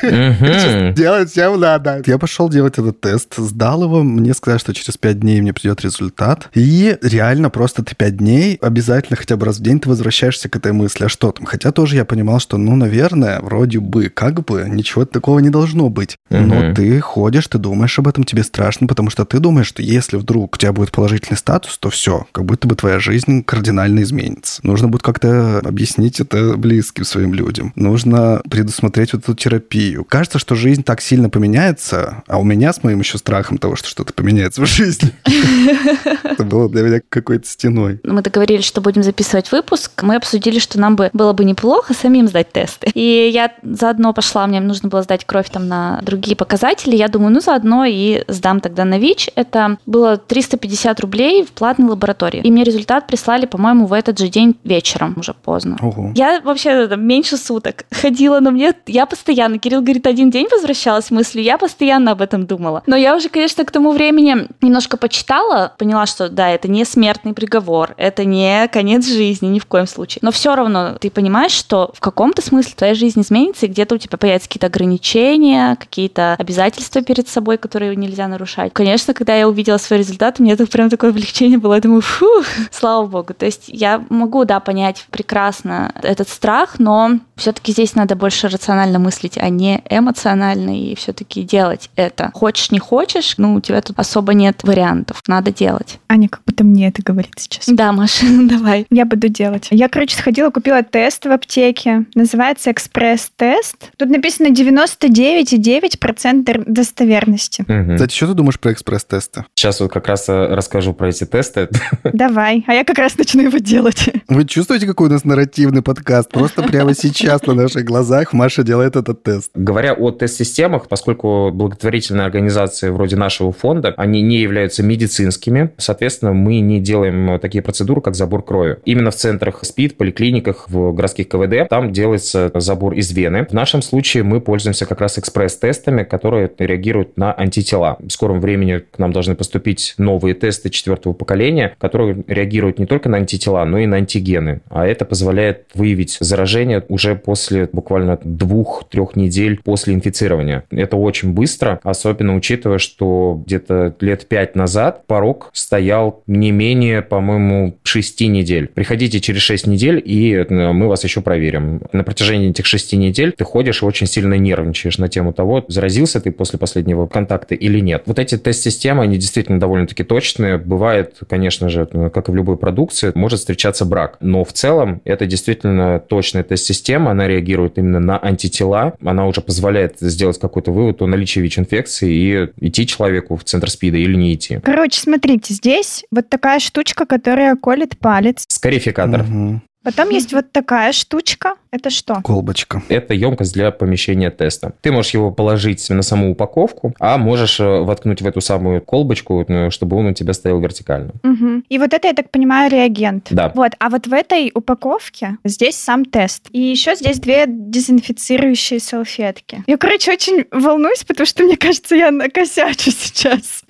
Делать всем надо. Я пошел делать этот тест, сдал его, мне сказали, что через 5 дней мне придет результат. И реально просто ты 5 дней, обязательно хотя бы раз в день ты возвращаешься к этой мысли, а что там? Хотя тоже я понимал, что, ну, наверное, вроде бы, как бы, ничего такого не должно быть. Угу. Но ты ходишь, ты думаешь об этом, тебе страшно, потому что ты думаешь, что если вдруг у тебя будет положительный статус, то все, как будто бы твоя жизнь кардинально изменится. Нужно будет как-то объяснить это близким своим людям. Нужно предусмотреть вот эту терапию. Кажется, что жизнь так сильно поменяется, а у меня с моим еще страхом того, что что-то поменяется в жизни, это было для меня какой-то стеной. Мы договорились, что будем записывать выпуск. Мы обсудили, что нам бы было бы неплохо самим сдать тесты. И я заодно пошла, мне нужно было сдать кровь там на другие показатели. Я думаю, ну заодно и сдам тогда на ВИЧ. Это было 350 рублей в платной лаборатории. И мне результат прислали, по-моему, в этот же день вечером, уже поздно. Ого. Я вообще там, меньше суток ходила, но мне я постоянно, Кирилл говорит, один день возвращалась мыслью, я постоянно об этом думала. Но я уже, конечно, к тому времени немножко почитала, поняла, что да, это не смертный приговор, это не конец жизни, ни в коем случае. Но все равно ты понимаешь, что в каком-то смысле твоя жизнь изменится, и где-то у тебя появятся какие-то ограничения, какие-то обязательства перед собой, которые нельзя нарушать. Конечно, когда я увидела свой результат, мне это прям такое облегчение было. Я думаю, фу, слава богу. То есть я могу, да, понять прекрасно этот страх, но все-таки здесь надо больше рационально мыслить, а не эмоционально и все-таки делать это. Хочешь, не хочешь, ну, у тебя тут особо нет вариантов. Надо делать. Аня как будто мне это говорит сейчас. Да, Маша, давай. Я буду делать. Я, короче, сходила, купила тест в аптеке. Называется экспресс-тест. Тут написано 99 99% достоверности. Мгм. Кстати, что ты думаешь про экспресс-тесты? Сейчас вот как раз э, расскажу про эти тесты. Давай, а я как раз начну его делать. Вы чувствуете, какой у нас нарративный подкаст? Просто прямо сейчас на наших глазах Маша делает этот тест. Говоря о тест-системах, поскольку благотворительные организации вроде нашего фонда, они не являются медицинскими, соответственно, мы не делаем такие процедуры, как забор крови. Именно в центрах СПИД, поликлиниках, в городских КВД, там делается забор из вены. В нашем случае мы пользуемся как раз экспресс-тестами, которые реагируют на антитела. В скором времени к нам должны поступить новые тесты четвертого поколения, которые реагируют не только на антитела, но и на антигены. А это позволяет выявить заражение уже после буквально двух-трех недель после инфицирования. Это очень быстро, особенно учитывая, что где-то лет пять назад порог стоял не менее, по-моему, шести недель. Приходите через шесть недель, и э, мы вас еще проверим. На протяжении этих шести недель ты ходишь и очень сильно нервничаешь на тему того, заразился ты после последнего контакта или нет. Вот эти тест-системы, они действительно довольно-таки точные. Бывает, конечно же, как и в любой продукции, может встречаться брак. Но в целом это действительно точная тест-система, она реагирует именно на антитела, она уже позволяет сделать какой-то вывод о наличии ВИЧ-инфекции и идти человеку в центр СПИДа или не идти. Короче, смотрите, здесь вот такая штучка, которая колет палец. Скарификатор. Мгм. Потом есть вот такая штучка. Это что? Колбочка. Это емкость для помещения теста. Ты можешь его положить на саму упаковку, а можешь э, воткнуть в эту самую колбочку, ну, чтобы он у тебя стоял вертикально. Мгм. И вот это, я так понимаю, реагент. Да. Вот, а вот в этой упаковке здесь сам тест. И еще здесь две дезинфицирующие салфетки. Я, короче, очень волнуюсь, потому что мне кажется, я накосячу сейчас.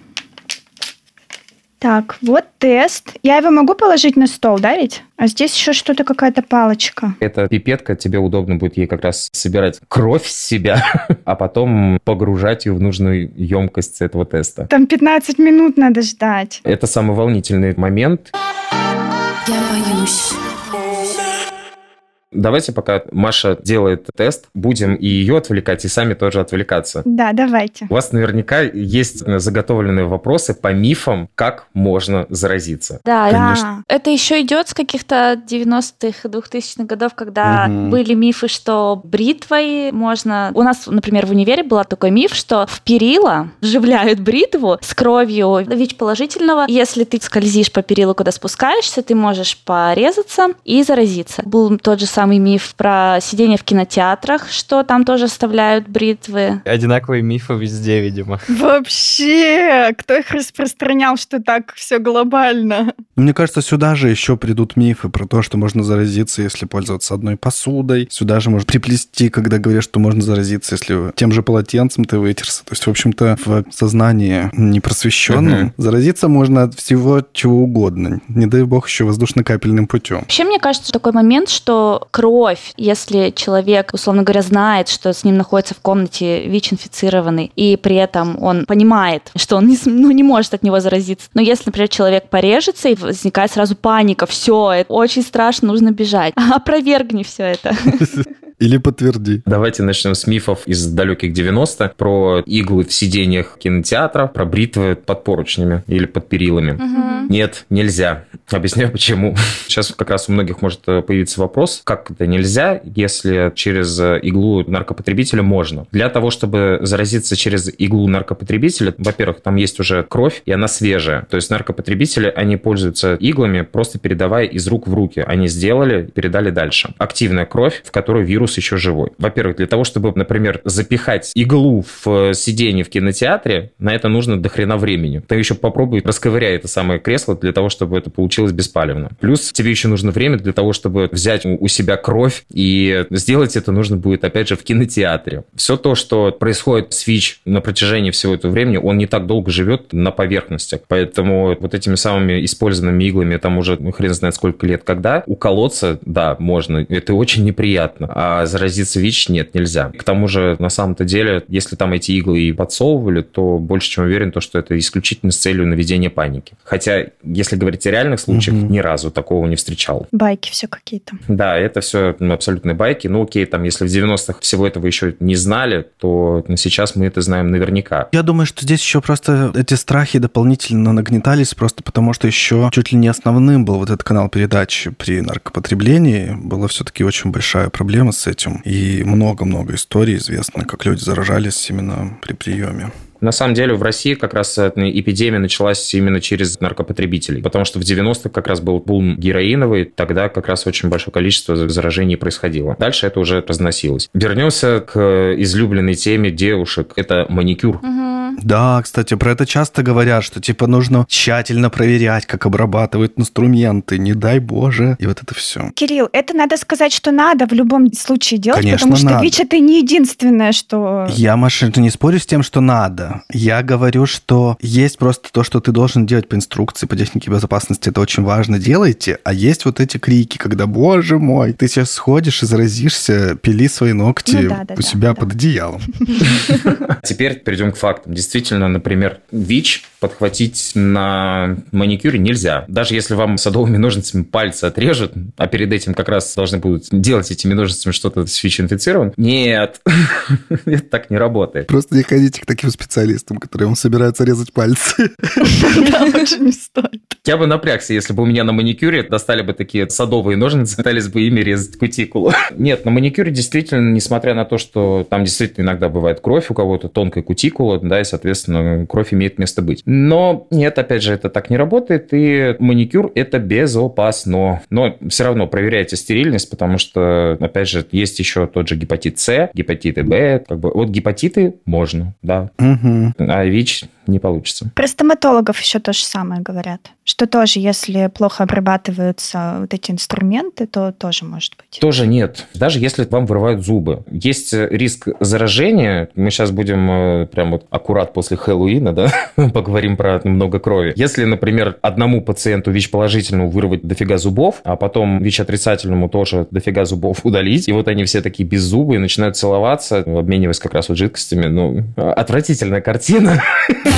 Так, вот тест. Я его могу положить на стол, да ведь? А здесь еще что-то, какая-то палочка. Эта пипетка, тебе удобно будет ей как раз собирать кровь с себя, а потом погружать ее в нужную емкость этого теста. Там 15 минут надо ждать. Это самый волнительный момент. Я боюсь. Давайте, пока Маша делает тест, будем и ее отвлекать, и сами тоже отвлекаться. Да, давайте. У вас наверняка есть заготовленные вопросы по мифам, как можно заразиться. Да, Конечно. это еще идет с каких-то 90-х, 2000-х годов, когда Мгм. были мифы, что бритвой можно... У нас, например, в универе был такой миф, что в перила вживляют бритву с кровью ВИЧ-положительного. Если ты скользишь по перилу, куда спускаешься, ты можешь порезаться и заразиться. Был тот же самый миф про сидение в кинотеатрах, что там тоже оставляют бритвы. Одинаковые мифы везде, видимо. Вообще, кто их распространял, что так все глобально? Мне кажется, сюда же еще придут мифы про то, что можно заразиться, если пользоваться одной посудой. Сюда же можно приплести, когда говорят, что можно заразиться, если тем же полотенцем ты вытерся. То есть, в общем-то, в сознании непросвещенном Мгм. заразиться можно от всего чего угодно. Не дай бог еще воздушно-капельным путем. Вообще, мне кажется, такой момент, что кровь, если человек, условно говоря, знает, что с ним находится в комнате ВИЧ-инфицированный, и при этом он понимает, что он не, ну, не может от него заразиться. Но если, например, человек порежется, и возникает сразу паника, все, это очень страшно, нужно бежать. Опровергни все это. Или подтверди. Давайте начнем с мифов из далеких 90-х про иглы в сидениях кинотеатра, про бритвы под поручнями или под перилами. Нет, нельзя. Объясняю почему. Сейчас как раз у многих может э, появиться вопрос, как это нельзя, если через э, иглу наркопотребителя можно. Для того, чтобы заразиться через иглу наркопотребителя, во-первых, там есть уже кровь, и она свежая. То есть наркопотребители, они пользуются иглами, просто передавая из рук в руки. Они сделали, передали дальше. Активная кровь, в которой вирус еще живой. Во-первых, для того, чтобы, например, запихать иглу в э, сиденье в кинотеатре, на это нужно до хрена времени. Ты еще попробуй расковыряй это самое кресло для того, чтобы это получилось беспалевно. Плюс тебе еще нужно время для того, чтобы взять у себя кровь, и сделать это нужно будет, опять же, в кинотеатре. Все то, что происходит с ВИЧ на протяжении всего этого времени, он не так долго живет на поверхностях. Поэтому вот этими самыми использованными иглами, там уже ну, хрен знает сколько лет, когда, уколоться, да, можно. Это очень неприятно. А заразиться ВИЧ нет, нельзя. К тому же, на самом-то деле, если там эти иглы и подсовывали, то больше чем уверен, то, что это исключительно с целью наведения паники. Хотя, если говорить о реальных случаях, Мгм. ни разу такого не встречал. Байки все какие-то. Да, это все абсолютные байки. Ну, окей, там, если в 90-х всего этого еще не знали, то сейчас мы это знаем наверняка. Я думаю, что здесь еще просто эти страхи дополнительно нагнетались, просто потому что еще чуть ли не основным был вот этот канал передач при наркопотреблении. Была все-таки очень большая проблема с этим. И много-много историй известно, как люди заражались именно при приеме. На самом деле в России как раз эпидемия началась именно через наркопотребителей, потому что в 90-х как раз был бум героиновый, тогда как раз очень большое количество заражений происходило. Дальше это уже разносилось. Вернемся к излюбленной теме девушек. Это маникюр. Угу. Да, кстати, про это часто говорят, что типа нужно тщательно проверять, как обрабатывают инструменты, не дай боже, и вот это все. Кирилл, это надо сказать, что надо в любом случае делать, Конечно, потому что надо. ВИЧ это не единственное, что... Я, Маша, не спорю с тем, что надо. Я говорю, что есть просто то, что ты должен делать по инструкции, по технике безопасности, это очень важно, делайте, а есть вот эти крики, когда, боже мой, ты сейчас сходишь и заразишься, пили свои ногти Ну да, да, у да, себя да. под одеялом. Теперь перейдем к фактам. Действительно, например, ВИЧ подхватить на маникюре нельзя. Даже если вам садовыми ножницами пальцы отрежут, а перед этим как раз должны будут делать этими ножницами что-то с ВИЧ-инфицированным. Нет, это так не работает. Просто не ходите к таким специалистам, которые вам собираются резать пальцы. Да, лучше не стоит. Я бы напрягся, если бы у меня на маникюре достали бы такие садовые ножницы, пытались бы ими резать кутикулу. Нет, на маникюре действительно, несмотря на то, что там действительно иногда бывает кровь у кого-то, тонкая кутикула, да, и, соответственно, кровь имеет место быть. Но нет, опять же, это так не работает, и маникюр – это безопасно. Но все равно проверяйте стерильность, потому что, опять же, есть еще тот же гепатит С, гепатиты Б, как бы вот гепатиты можно, да, Мгм. а ВИЧ не получится. Про стоматологов еще то же самое говорят. Что тоже, если плохо обрабатываются вот эти инструменты, то тоже может быть. Тоже нет. Даже если вам вырывают зубы. Есть э, риск заражения. Мы сейчас будем э, прям вот аккурат после Хэллоуина, да, поговорим про много крови. Если, например, одному пациенту ВИЧ-положительному вырвать дофига зубов, а потом ВИЧ-отрицательному тоже дофига зубов удалить, и вот они все такие без зубы и начинают целоваться, обмениваясь как раз вот жидкостями, ну, отвратительная картина.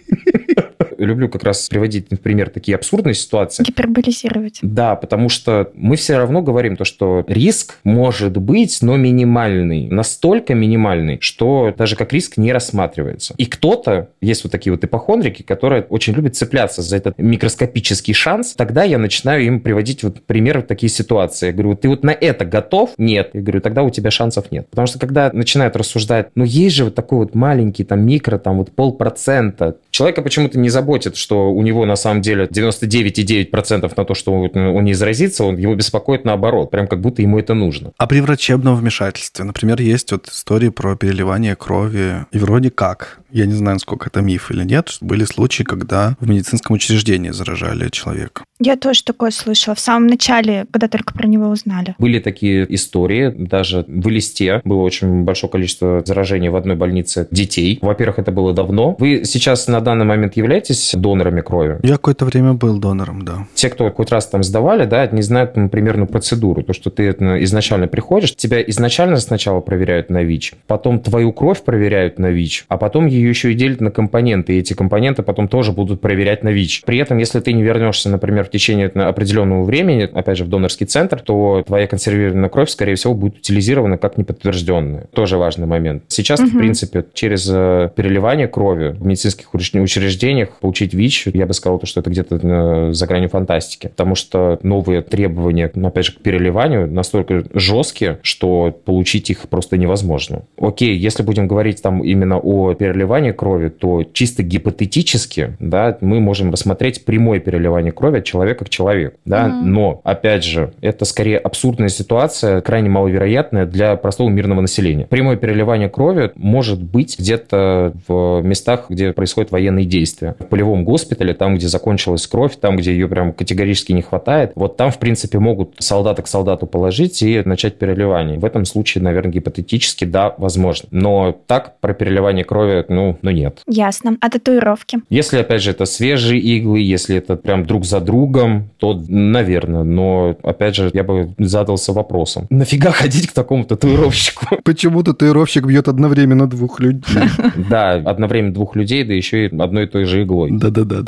Люблю как раз приводить в пример такие абсурдные ситуации. Гиперболизировать. Да, потому что мы все равно говорим то, что риск может быть, но минимальный. Настолько минимальный, что даже как риск не рассматривается. И кто-то, есть вот такие вот ипохондрики, которые очень любят цепляться за этот микроскопический шанс. Тогда я начинаю им приводить вот примеры такие ситуации. Я говорю, ты вот на это готов? Нет. Я говорю, тогда у тебя шансов нет. Потому что когда начинают рассуждать, ну есть же вот такой вот маленький там микро, там вот полпроцента. Человека почему-то не заботит, что у него на самом деле 99,9% на то, что он не заразится, он его беспокоит наоборот. Прям как будто ему это нужно. А при врачебном вмешательстве, например, есть вот истории про переливание крови, и вроде как, я не знаю, насколько это миф или нет, были случаи, когда в медицинском учреждении заражали человека. Я тоже такое слышала. В самом начале, когда только про него узнали. Были такие истории, даже в Листе было очень большое количество заражений в одной больнице детей. Во-первых, это было давно. Вы сейчас на данный момент являетесь донорами крови? Я какое-то время был донором, да. Те, кто хоть раз там сдавали, да, не знают ну, примерно процедуру. То, что ты ну, изначально приходишь, тебя изначально сначала проверяют на ВИЧ, потом твою кровь проверяют на ВИЧ, а потом ее еще и делят на компоненты, и эти компоненты потом тоже будут проверять на ВИЧ. При этом, если ты не вернешься, например, в течение определенного времени, опять же, в донорский центр, то твоя консервированная кровь, скорее всего, будет утилизирована как неподтвержденная. Тоже важный момент. Сейчас, в принципе, через э, переливание крови в медицинских уч- учреждениях получить ВИЧ, я бы сказал, то, что это где-то э, за гранью фантастики. Потому что новые требования, ну, опять же, к переливанию настолько жесткие, что получить их просто невозможно. Окей, если будем говорить там именно о переливании крови, то чисто гипотетически, да, мы можем рассмотреть прямое переливание крови от человека к человеку, да, но, опять же, это скорее абсурдная ситуация, крайне маловероятная для простого мирного населения. Прямое переливание крови может быть где-то в местах, где происходят военные действия. В полевом госпитале, там, где закончилась кровь, там, где ее прям категорически не хватает, вот там, в принципе, могут солдата к солдату положить и начать переливание. В этом случае, наверное, гипотетически, да, возможно. Но так про переливание крови, ну, ну нет. Ясно. А татуировки? Если, опять же, это свежие иглы, если это прям друг за другом, то, наверное. Но, опять же, я бы задался вопросом. Нафига ходить к такому татуировщику? Почему татуировщик бьет одновременно двух людей? Да, одновременно двух людей, да еще и одной и той же иглой. Да-да-да.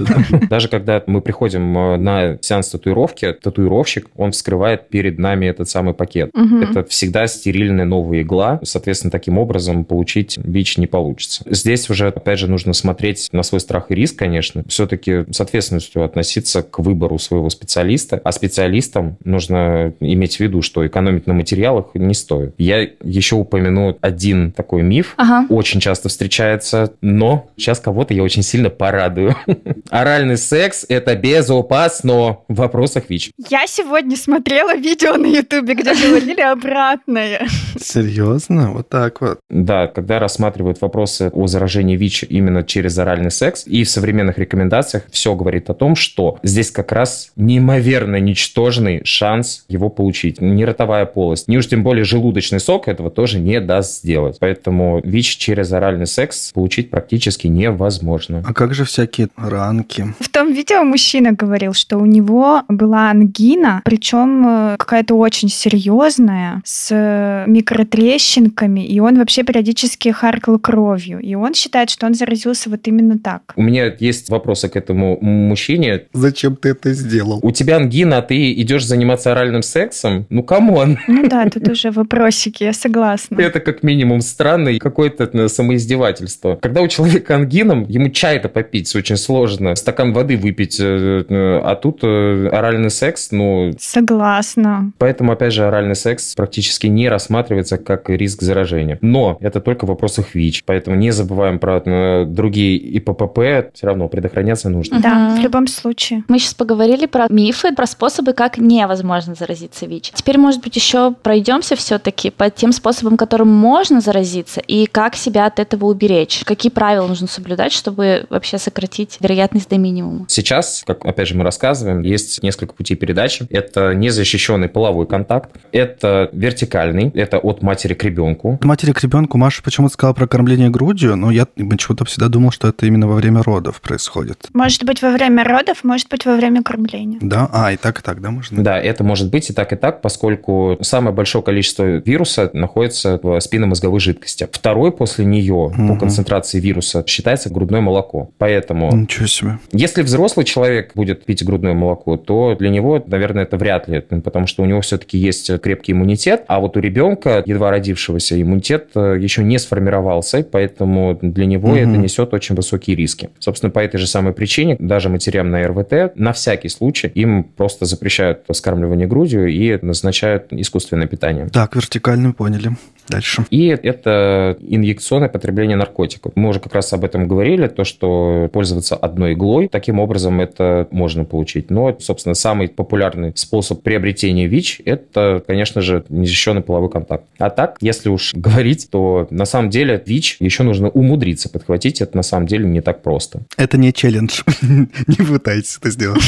Даже когда мы приходим э, на сеанс татуировки, татуировщик, он вскрывает перед нами этот самый пакет. Это всегда стерильная новая игла. Соответственно, таким образом получить ВИЧ не получится. Здесь уже, опять же, нужно смотреть на свой страх и риск, конечно. Все-таки с ответственностью относиться к выбору выбору своего специалиста, а специалистам нужно иметь в виду, что экономить на материалах не стоит. Я еще упомяну один такой миф, Ага. очень часто встречается, но сейчас кого-то я очень сильно порадую. Оральный секс – это безопасно в вопросах ВИЧ. Я сегодня смотрела видео на Ютубе, где говорили обратное. Серьезно? Вот так вот. Да, когда рассматривают вопросы о заражении ВИЧ именно через оральный секс, и в современных рекомендациях все говорит о том, что здесь как раз неимоверно ничтожный шанс его получить. Ни ротовая полость, ни уж тем более желудочный сок этого тоже не даст сделать. Поэтому ВИЧ через оральный секс получить практически невозможно. А как же всякие ранки? В том видео мужчина говорил, что у него была ангина, причем э, какая-то очень серьезная, с микротрещинками, и он вообще периодически харкал кровью. И он считает, что он заразился вот именно так. У меня есть вопросы к этому мужчине. Зачем ты это сделал? У тебя ангина, а ты идешь заниматься оральным сексом? Ну, come on. Ну да, тут уже вопросики, я согласна. Это как минимум странно и какое-то э, самоиздевательство. Когда у человека ангина, ему чай-то попить очень сложно, стакан воды выпить, э, э, а тут оральный секс, ну... Согласна. Поэтому, опять же, оральный секс практически не рассматривается как риск заражения. Но это только в вопросах ВИЧ, поэтому не забываем про э, другие ИППП, все равно предохраняться нужно. Да, в любом случае. Мы сейчас поговорили про мифы, про способы, как невозможно заразиться ВИЧ. Теперь, может быть, еще пройдемся все-таки по тем способам, которым можно заразиться, и как себя от этого уберечь. Какие правила нужно соблюдать, чтобы вообще сократить вероятность до минимума. Сейчас, как опять же мы рассказываем, есть несколько путей передачи. Это незащищенный половой контакт, это вертикальный, это от матери к ребенку. От матери к ребенку Маша почему-то сказала про кормление грудью, но я почему-то всегда думал, что это именно во время родов происходит. Может быть, во время родов, может быть, во время кормления. Да? А, и так, и так, да, можно? Да, это может быть и так, и так, поскольку самое большое количество вируса находится в спинномозговой жидкости. Второй после нее по Мгм. концентрации вируса считается грудное молоко. Поэтому, Ничего себе. если взрослый человек будет пить грудное молоко, то для него, наверное, это вряд ли, потому что у него все-таки есть крепкий иммунитет, а вот у ребенка, едва родившегося, иммунитет э, еще не сформировался, поэтому для него Мгм. это несет очень высокие риски. Собственно, по этой же самой причине даже матерям на РВТ на всякий случай им просто запрещают скармливание грудью и назначают искусственное питание. Так, вертикально поняли. Дальше. И это инъекционное потребление наркотиков. Мы уже как раз об этом говорили, то, что пользоваться одной иглой, таким образом это можно получить. Но, собственно, самый популярный способ приобретения ВИЧ – это, конечно же, незащищенный половой контакт. А так, если уж говорить, то на самом деле ВИЧ еще нужно умудриться подхватить. Это на самом деле не так просто. Это не челлендж. Не пытайтесь это сделать.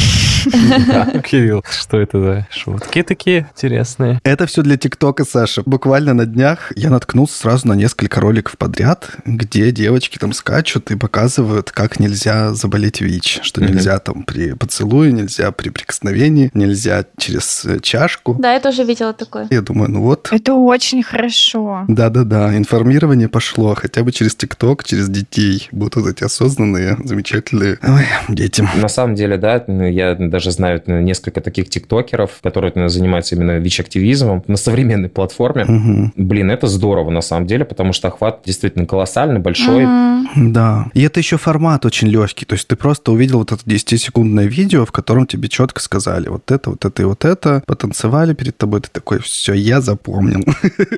Кирилл, что это за шутки такие интересные? Это все для ТикТока, Саша. Буквально на днях я наткнулся сразу на несколько роликов подряд, где девочки там скачут и показывают, как нельзя заболеть ВИЧ. Что нельзя там при поцелуе, нельзя при прикосновении, нельзя через э, чашку. Да, я тоже видела такое. Я думаю, ну вот, Это очень хорошо. да-да-да, информирование пошло хотя бы через ТикТок, через детей. Будут вот эти осознанные, замечательные ой, дети. На самом деле, да, я даже знаю несколько таких тиктокеров, которые занимаются именно ВИЧ-активизмом на современной платформе. Мгм. Блин, это здорово на самом деле, потому что охват действительно колоссальный, большой. Мгм. Да. И это еще формат очень легкий. То есть ты просто увидел вот это 10-секундное видео, в котором тебе четко сказали вот это, вот это и вот это, потанцевали перед тобой, ты такой, все, я запомнил.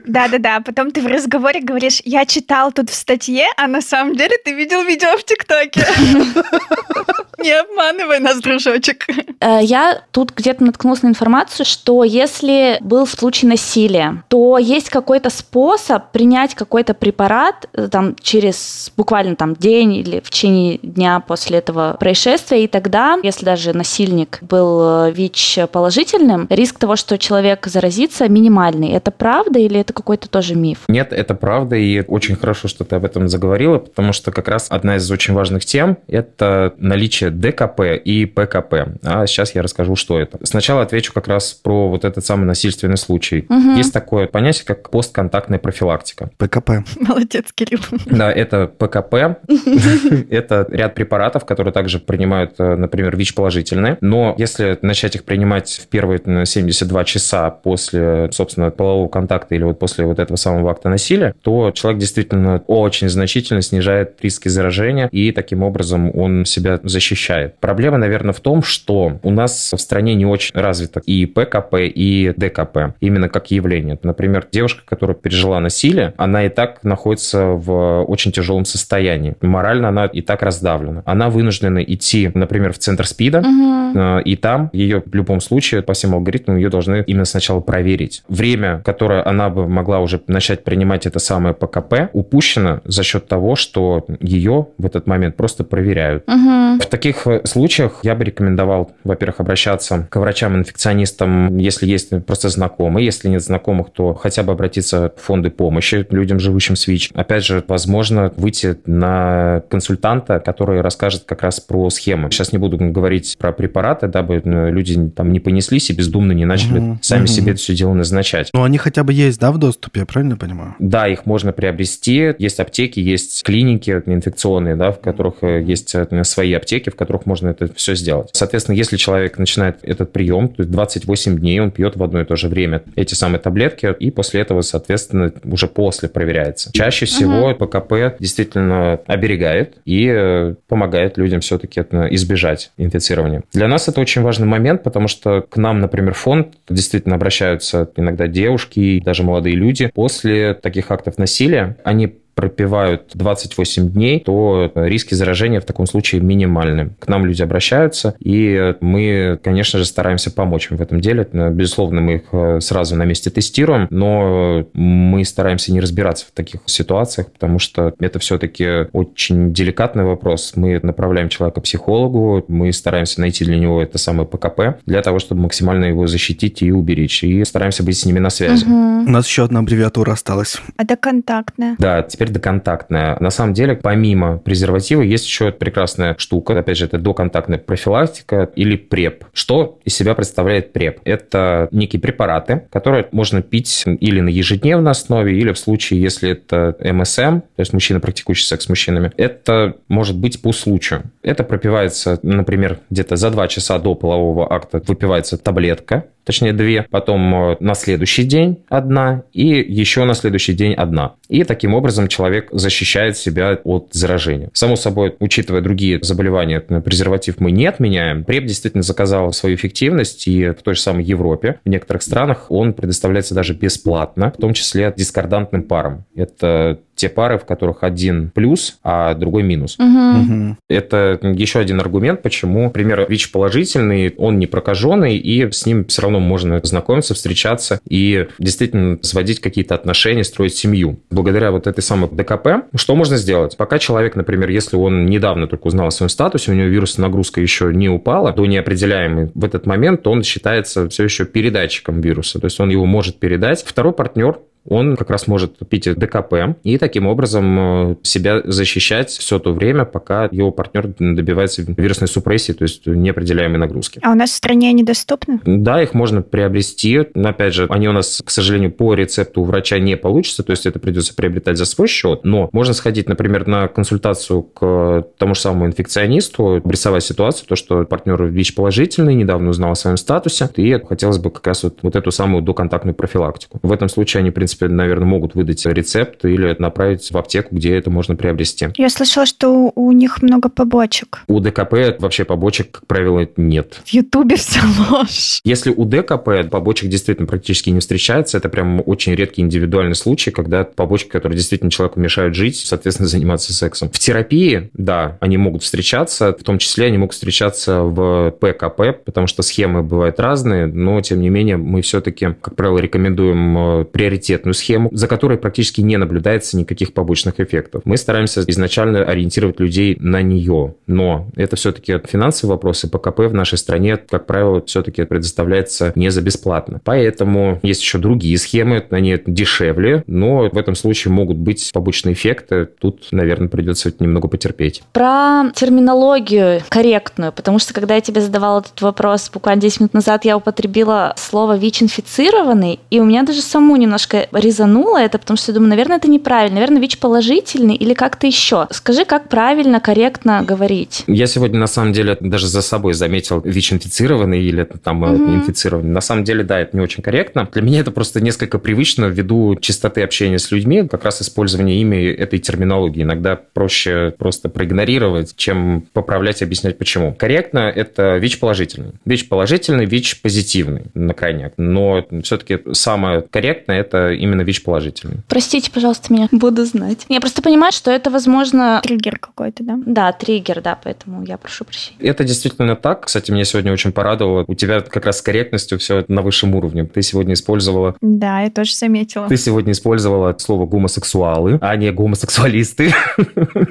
Да-да-да, потом ты в разговоре говоришь, я читал тут в статье, а на самом деле ты видел видео в ТикТоке. Не обманывай нас, дружочек. Э, Я тут где-то наткнулась на информацию, что если был случай насилия, то есть какой-то способ принять какой-то препарат э, там через буквально там день или в течение дня после этого происшествия, и тогда, если даже насильник был э, ВИЧ положительным, риск того, что человек заразится, минимальный. Это правда или это какой-то тоже миф? Нет, это правда, и очень хорошо, что ты об этом заговорила, потому что как раз одна из очень важных тем – это наличие ДКП и ПКП. А сейчас я расскажу, что это. Сначала отвечу как раз про вот этот самый насильственный случай. Мгм. Есть такое понятие, как постконтактная профилактика. ПКП. Молодец, Кирилл. Да, это ПКП. Это ряд препаратов, которые также принимают, э, например, ВИЧ-положительные. Но если начать их принимать в первые э, 72 часа после, собственно, полового контакта или вот после вот этого самого акта насилия, то человек действительно очень значительно снижает риски заражения и таким образом он себя защищает. Проблема, наверное, в том, что у нас в стране не очень развито и ПКП, и ДКП, именно как явление. Например, девушка, которая пережила насилие, она и так находится в очень тяжелом состоянии. Морально она и так раздавлена. Она вынуждена идти, например, в центр СПИДа, угу. и там ее в любом случае по всем алгоритмам ее должны именно сначала проверить. Время, которое она бы могла уже начать принимать это самое ПКП, упущено за счет того, что ее в этот момент просто проверяют. Угу. В таких э, случаях я бы рекомендовал, во-первых, обращаться к врачам-инфекционистам, если есть просто знакомые. Если нет знакомых, то хотя бы обратиться в фонды помощи людям, живущим с ВИЧ. Опять же, возможно, выйти на консультанта, который расскажет как раз про схемы. Сейчас не буду говорить про препараты, дабы ну, люди там не понеслись и бездумно не начали угу, сами угу. себе это все дело назначать. Но они хотя бы есть, да, в доступе, я правильно понимаю? Да, их можно приобрести. Есть аптеки, есть клиники инфекционные, да, в которых э, есть э, свои аптеки, в которых можно это все сделать. Соответственно, если человек начинает этот прием, то есть 28 дней он пьет в одно и то же время эти самые таблетки, и после этого, соответственно, уже после проверяется. Чаще всего угу. ПКП действительно оберегает и э, помогает людям все-таки избежать инфицирования. Для нас это очень важный момент, потому что к нам, например, фонд действительно обращаются иногда девушки и даже молодые люди после таких актов насилия. Они пропивают 28 дней, то риски заражения в таком случае минимальны. К нам люди обращаются, и мы, конечно же, стараемся помочь им в этом деле. Безусловно, мы их э, сразу на месте тестируем, но мы стараемся не разбираться в таких ситуациях, потому что это все-таки очень деликатный вопрос. Мы направляем человека к психологу, мы стараемся найти для него это самое ПКП, для того, чтобы максимально его защитить и уберечь, и стараемся быть с ними на связи. Угу. У нас еще одна аббревиатура осталась. Это контактная. Да, теперь теперь доконтактная. На самом деле, помимо презерватива, есть еще прекрасная штука. Опять же, это доконтактная профилактика или ПРЕП. Что из себя представляет ПРЕП? Это некие препараты, которые можно пить или на ежедневной основе, или в случае, если это МСМ, то есть мужчина, практикующий секс с мужчинами, это может быть по случаю. Это пропивается, например, где-то за два часа до полового акта выпивается таблетка, точнее две, потом э, на следующий день одна и еще на следующий день одна. И таким образом человек защищает себя от заражения. Само собой, учитывая другие заболевания, презерватив мы не отменяем. Преп действительно заказал свою эффективность, и в той же самой Европе, в некоторых странах он предоставляется даже бесплатно, в том числе дискордантным парам. Это те пары, в которых один плюс, а другой минус. Угу. Угу. Это еще один аргумент, почему, например, ВИЧ положительный, он не прокаженный, и с ним все равно можно знакомиться, встречаться и действительно сводить какие-то отношения, строить семью. Благодаря вот этой самой ДКП, что можно сделать? Пока человек, например, если он недавно только узнал о своем статусе, у него вирусная нагрузка еще не упала до неопределяемой, в этот момент он считается все еще передатчиком вируса, то есть он его может передать. Второй партнер он как раз может пить ДКП и таким образом э, себя защищать все то время, пока его партнер добивается вирусной супрессии, то есть неопределяемой нагрузки. А у нас в стране недоступны? Да, их можно приобрести. Но, опять же, они у нас, к сожалению, по рецепту у врача не получится, то есть это придется приобретать за свой счет. Но можно сходить, например, на консультацию к тому же самому инфекционисту, обрисовать ситуацию, то, что партнер ВИЧ положительный, недавно узнал о своем статусе, и хотелось бы как раз вот, вот эту самую доконтактную профилактику. В этом случае они, в принципе, принципе, наверное, могут выдать рецепт или направить в аптеку, где это можно приобрести. Я слышала, что у них много побочек. У ДКП вообще побочек, как правило, нет. В Ютубе все ложь. Если у ДКП побочек действительно практически не встречается, это прям очень редкий индивидуальный случай, когда побочки, которые действительно человеку мешают жить, соответственно, заниматься сексом. В терапии, да, они могут встречаться, в том числе они могут встречаться в ПКП, потому что схемы бывают разные, но, тем не менее, мы все-таки, как правило, рекомендуем э, приоритет стандартную схему, за которой практически не наблюдается никаких побочных эффектов. Мы стараемся изначально ориентировать людей на нее, но это все-таки финансовые вопросы. ПКП в нашей стране, как правило, все-таки предоставляется не за бесплатно. Поэтому есть еще другие схемы, они дешевле, но в этом случае могут быть побочные эффекты. Тут, наверное, придется немного потерпеть. Про терминологию корректную, потому что когда я тебе задавала этот вопрос буквально 10 минут назад, я употребила слово ВИЧ-инфицированный, и у меня даже саму немножко резануло это, потому что я думаю, наверное, это неправильно. Наверное, ВИЧ положительный или как-то еще. Скажи, как правильно, корректно говорить? Я сегодня, на самом деле, даже за собой заметил ВИЧ-инфицированный или там угу. инфицированный. На самом деле, да, это не очень корректно. Для меня это просто несколько привычно ввиду чистоты общения с людьми, как раз использование ими этой терминологии. Иногда проще просто проигнорировать, чем поправлять и объяснять, почему. Корректно это ВИЧ положительный. ВИЧ положительный, ВИЧ позитивный на крайняк. Но все-таки самое корректное это именно ВИЧ положительный. Простите, пожалуйста, меня. Буду знать. Я просто понимаю, что это, возможно... Триггер какой-то, да? Да, триггер, да, поэтому я прошу прощения. Это действительно так. Кстати, меня сегодня очень порадовало. У тебя как раз с корректностью все на высшем уровне. Ты сегодня использовала... Да, я тоже заметила. Ты сегодня использовала слово гомосексуалы, а не гомосексуалисты.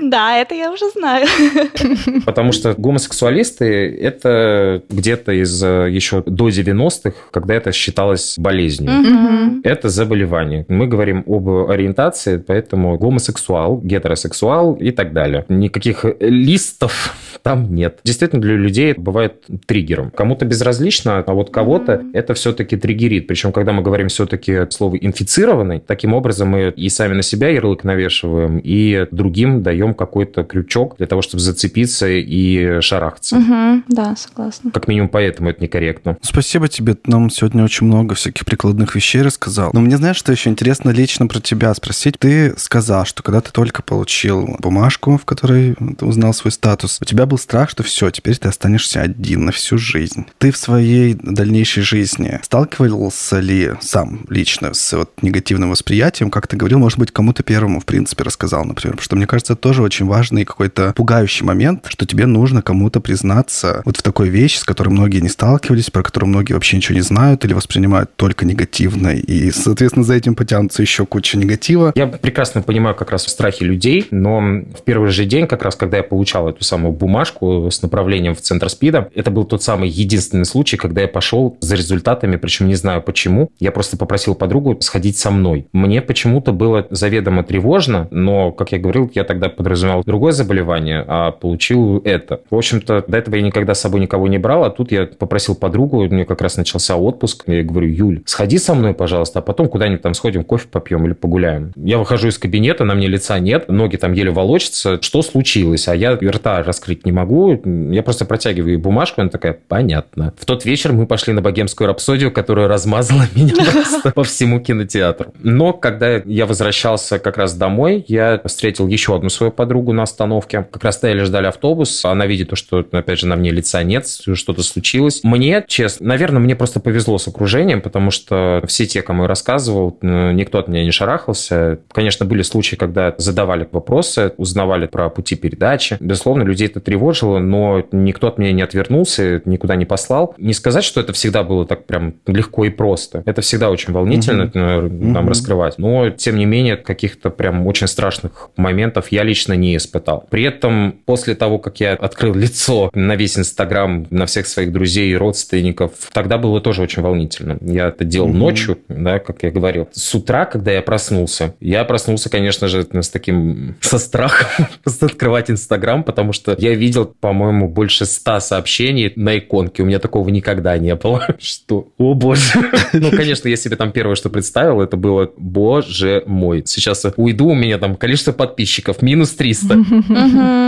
Да, это я уже знаю. Потому что гомосексуалисты – это где-то из э, еще до 90-х, когда это считалось болезнью. Это заболевание. Мы говорим об ориентации, поэтому гомосексуал, гетеросексуал и так далее. Никаких листов там нет. Действительно, для людей это бывает триггером. Кому-то безразлично, а вот кого-то mm-hmm. это все-таки триггерит. Причем, когда мы говорим все-таки слово инфицированный, таким образом мы и сами на себя ярлык навешиваем, и другим даем какой-то крючок для того, чтобы зацепиться и шарахаться. Mm-hmm. Да, согласна. Как минимум поэтому это некорректно. Спасибо тебе. Нам сегодня очень много всяких прикладных вещей рассказал. Но мне знаешь, что еще интересно лично про тебя спросить? Ты сказал, что когда ты только получил бумажку, в которой ты узнал свой статус, у тебя был страх, что все, теперь ты останешься один на всю жизнь. Ты в своей дальнейшей жизни сталкивался ли сам лично с вот негативным восприятием, как ты говорил, может быть, кому-то первому, в принципе, рассказал, например, потому что, мне кажется, это тоже очень важный какой-то пугающий момент, что тебе нужно кому-то признаться вот в такой вещи, с которой многие не сталкивались, про которую многие вообще ничего не знают или воспринимают только негативно, и, соответственно, за этим потянутся еще куча негатива. Я прекрасно понимаю как раз страхи людей, но в первый же день, как раз когда я получал эту самую бумажку, с направлением в центр СПИДа. Это был тот самый единственный случай, когда я пошел за результатами, причем не знаю почему. Я просто попросил подругу сходить со мной. Мне почему-то было заведомо тревожно, но, как я говорил, я тогда подразумевал другое заболевание, а получил это. В общем-то, до этого я никогда с собой никого не брал, а тут я попросил подругу, у нее как раз начался отпуск, я говорю, Юль, сходи со мной, пожалуйста, а потом куда-нибудь там сходим, кофе попьем или погуляем. Я выхожу из кабинета, на мне лица нет, ноги там еле волочатся, что случилось? А я рта раскрыть не могу, я просто протягиваю бумажку, она такая, понятно. В тот вечер мы пошли на богемскую рапсодию, которая размазала меня просто по всему кинотеатру. Но когда я возвращался как раз домой, я встретил еще одну свою подругу на остановке. Как раз стояли, ждали автобус. Она видит то, что, опять же, на мне лица нет, что-то случилось. Мне, честно, наверное, мне просто повезло с окружением, потому что все те, кому я рассказывал, никто от меня не шарахался. Конечно, были случаи, когда задавали вопросы, узнавали про пути передачи. Безусловно, людей это тревожило, но никто от меня не отвернулся, никуда не послал. Не сказать, что это всегда было так прям легко и просто. Это всегда очень волнительно угу. нам угу. раскрывать. Но, тем не менее, каких-то прям очень страшных моментов я лично не испытал. При этом, после того, как я открыл лицо на весь Инстаграм, на всех своих друзей и родственников, тогда было тоже очень волнительно. Я это делал угу. ночью, да, как я говорил. С утра, когда я проснулся, я проснулся, конечно же, с таким, со страхом открывать Инстаграм, потому что я видел по-моему, больше ста сообщений на иконке. У меня такого никогда не было. Что? О, боже. Ну, конечно, я себе там первое, что представил, это было, боже мой. Сейчас уйду, у меня там количество подписчиков минус 300.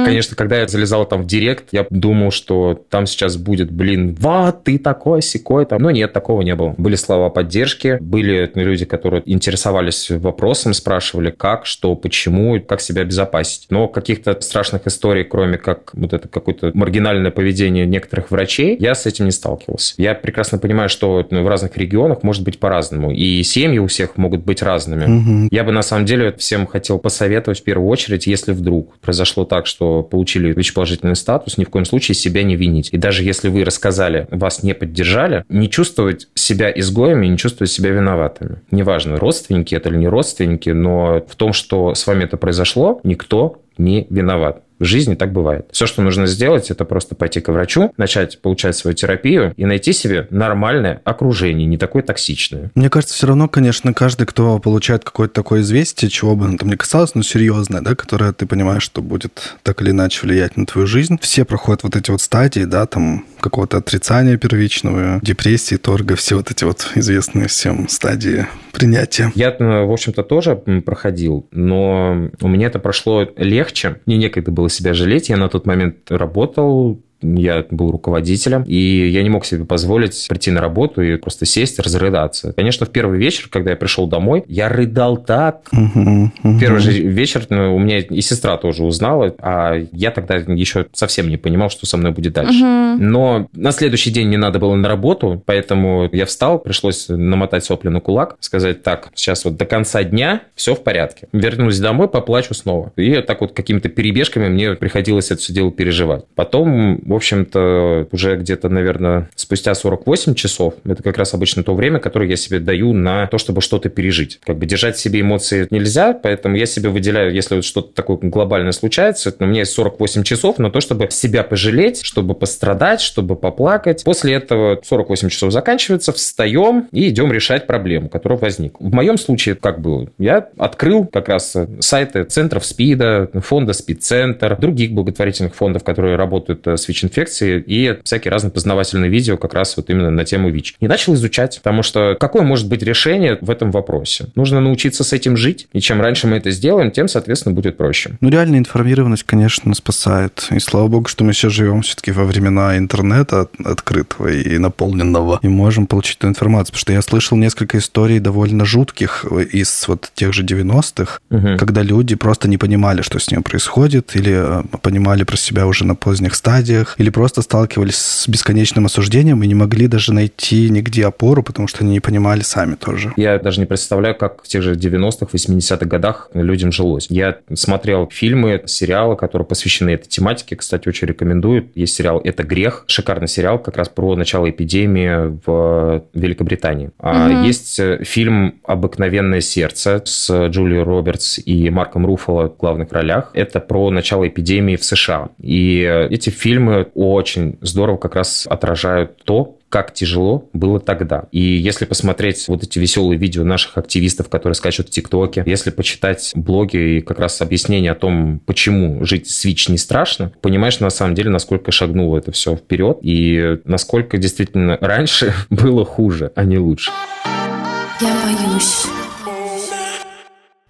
Конечно, когда я залезал там в директ, я думал, что там сейчас будет, блин, вот ты такой, секой там. Но нет, такого не было. Были слова поддержки, были люди, которые интересовались вопросом, спрашивали, как, что, почему, как себя обезопасить. Но каких-то страшных историй, кроме как вот это какое-то маргинальное поведение некоторых врачей, я с этим не сталкивался. Я прекрасно понимаю, что ну, в разных регионах может быть по-разному, и семьи у всех могут быть разными. Угу. Я бы на самом деле всем хотел посоветовать в первую очередь, если вдруг произошло так, что получили ВИЧ-положительный статус, ни в коем случае себя не винить. И даже если вы рассказали, вас не поддержали, не чувствовать себя изгоями, не чувствовать себя виноватыми. Неважно, родственники это или не родственники, но в том, что с вами это произошло, никто не виноват. В жизни так бывает. Все, что нужно сделать, это просто пойти к врачу, начать получать свою терапию и найти себе нормальное окружение, не такое токсичное. Мне кажется, все равно, конечно, каждый, кто получает какое-то такое известие, чего бы оно там ни касалось, но серьезное, да, которое ты понимаешь, что будет так или иначе влиять на твою жизнь, все проходят вот эти вот стадии, да, там какого-то отрицания первичного, депрессии, торга, все вот эти вот известные всем стадии принятия. Я, э, в общем-то, тоже проходил, но у меня это прошло легче. Мне некогда было себя жалеть. Я на тот момент работал, я был руководителем, и я не мог себе позволить прийти на работу и просто сесть, разрыдаться. Конечно, в первый вечер, когда я пришел домой, я рыдал так. Угу, угу. Первый же вечер ну, у меня и сестра тоже узнала, а я тогда еще совсем не понимал, что со мной будет дальше. Угу. Но на следующий день не надо было на работу, поэтому я встал, пришлось намотать сопли на кулак, сказать, так, сейчас вот до конца дня все в порядке. Вернусь домой, поплачу снова. И так вот какими-то перебежками мне приходилось это все дело переживать. Потом в общем-то, уже где-то, наверное, спустя 48 часов, это как раз обычно то время, которое я себе даю на то, чтобы что-то пережить. Как бы держать себе эмоции нельзя, поэтому я себе выделяю, если вот что-то такое глобальное случается, у меня есть 48 часов на то, чтобы себя пожалеть, чтобы пострадать, чтобы поплакать. После этого 48 часов заканчивается, встаем и идем решать проблему, которая возникла. В моем случае как было? Я открыл как раз сайты центров СПИДа, фонда СПИД-центр, других благотворительных фондов, которые работают с ВИЧ-инфекцией, и всякие разные познавательные видео как раз вот именно на тему ВИЧ. И начал изучать, потому что какое может быть решение в этом вопросе? Нужно научиться с этим жить, и чем раньше мы это сделаем, тем, соответственно, будет проще. Ну, реальная информированность, конечно, спасает. И слава богу, что мы сейчас живем все-таки во времена интернета открытого и наполненного, и можем получить эту информацию. Потому что я слышал несколько историй довольно жутких из вот тех же 90-х, угу. когда люди просто не понимали, что с ним происходит, или э, понимали про себя уже на поздних стадиях, или просто сталкивались с бесконечным осуждением и не могли даже найти нигде опору, потому что они не понимали сами тоже. Я даже не представляю, как в тех же 90-х, 80-х годах людям жилось. Я смотрел фильмы, сериалы, которые посвящены этой тематике. Кстати, очень рекомендую. Есть сериал «Это грех». Шикарный сериал как раз про начало эпидемии в Великобритании. Угу. Есть э, фильм «Обыкновенное сердце» с Джулией Робертс и Марком Руффало в главных ролях. Это про начало эпидемии в США. И э, эти фильмы очень здорово как раз отражают то, как тяжело было тогда. И если посмотреть вот эти веселые видео наших активистов, которые скачут в ТикТоке, если почитать блоги и как раз объяснение о том, почему жить с ВИЧ не страшно, понимаешь на самом деле, насколько шагнуло это все вперед и насколько действительно раньше было хуже, а не лучше. Я боюсь.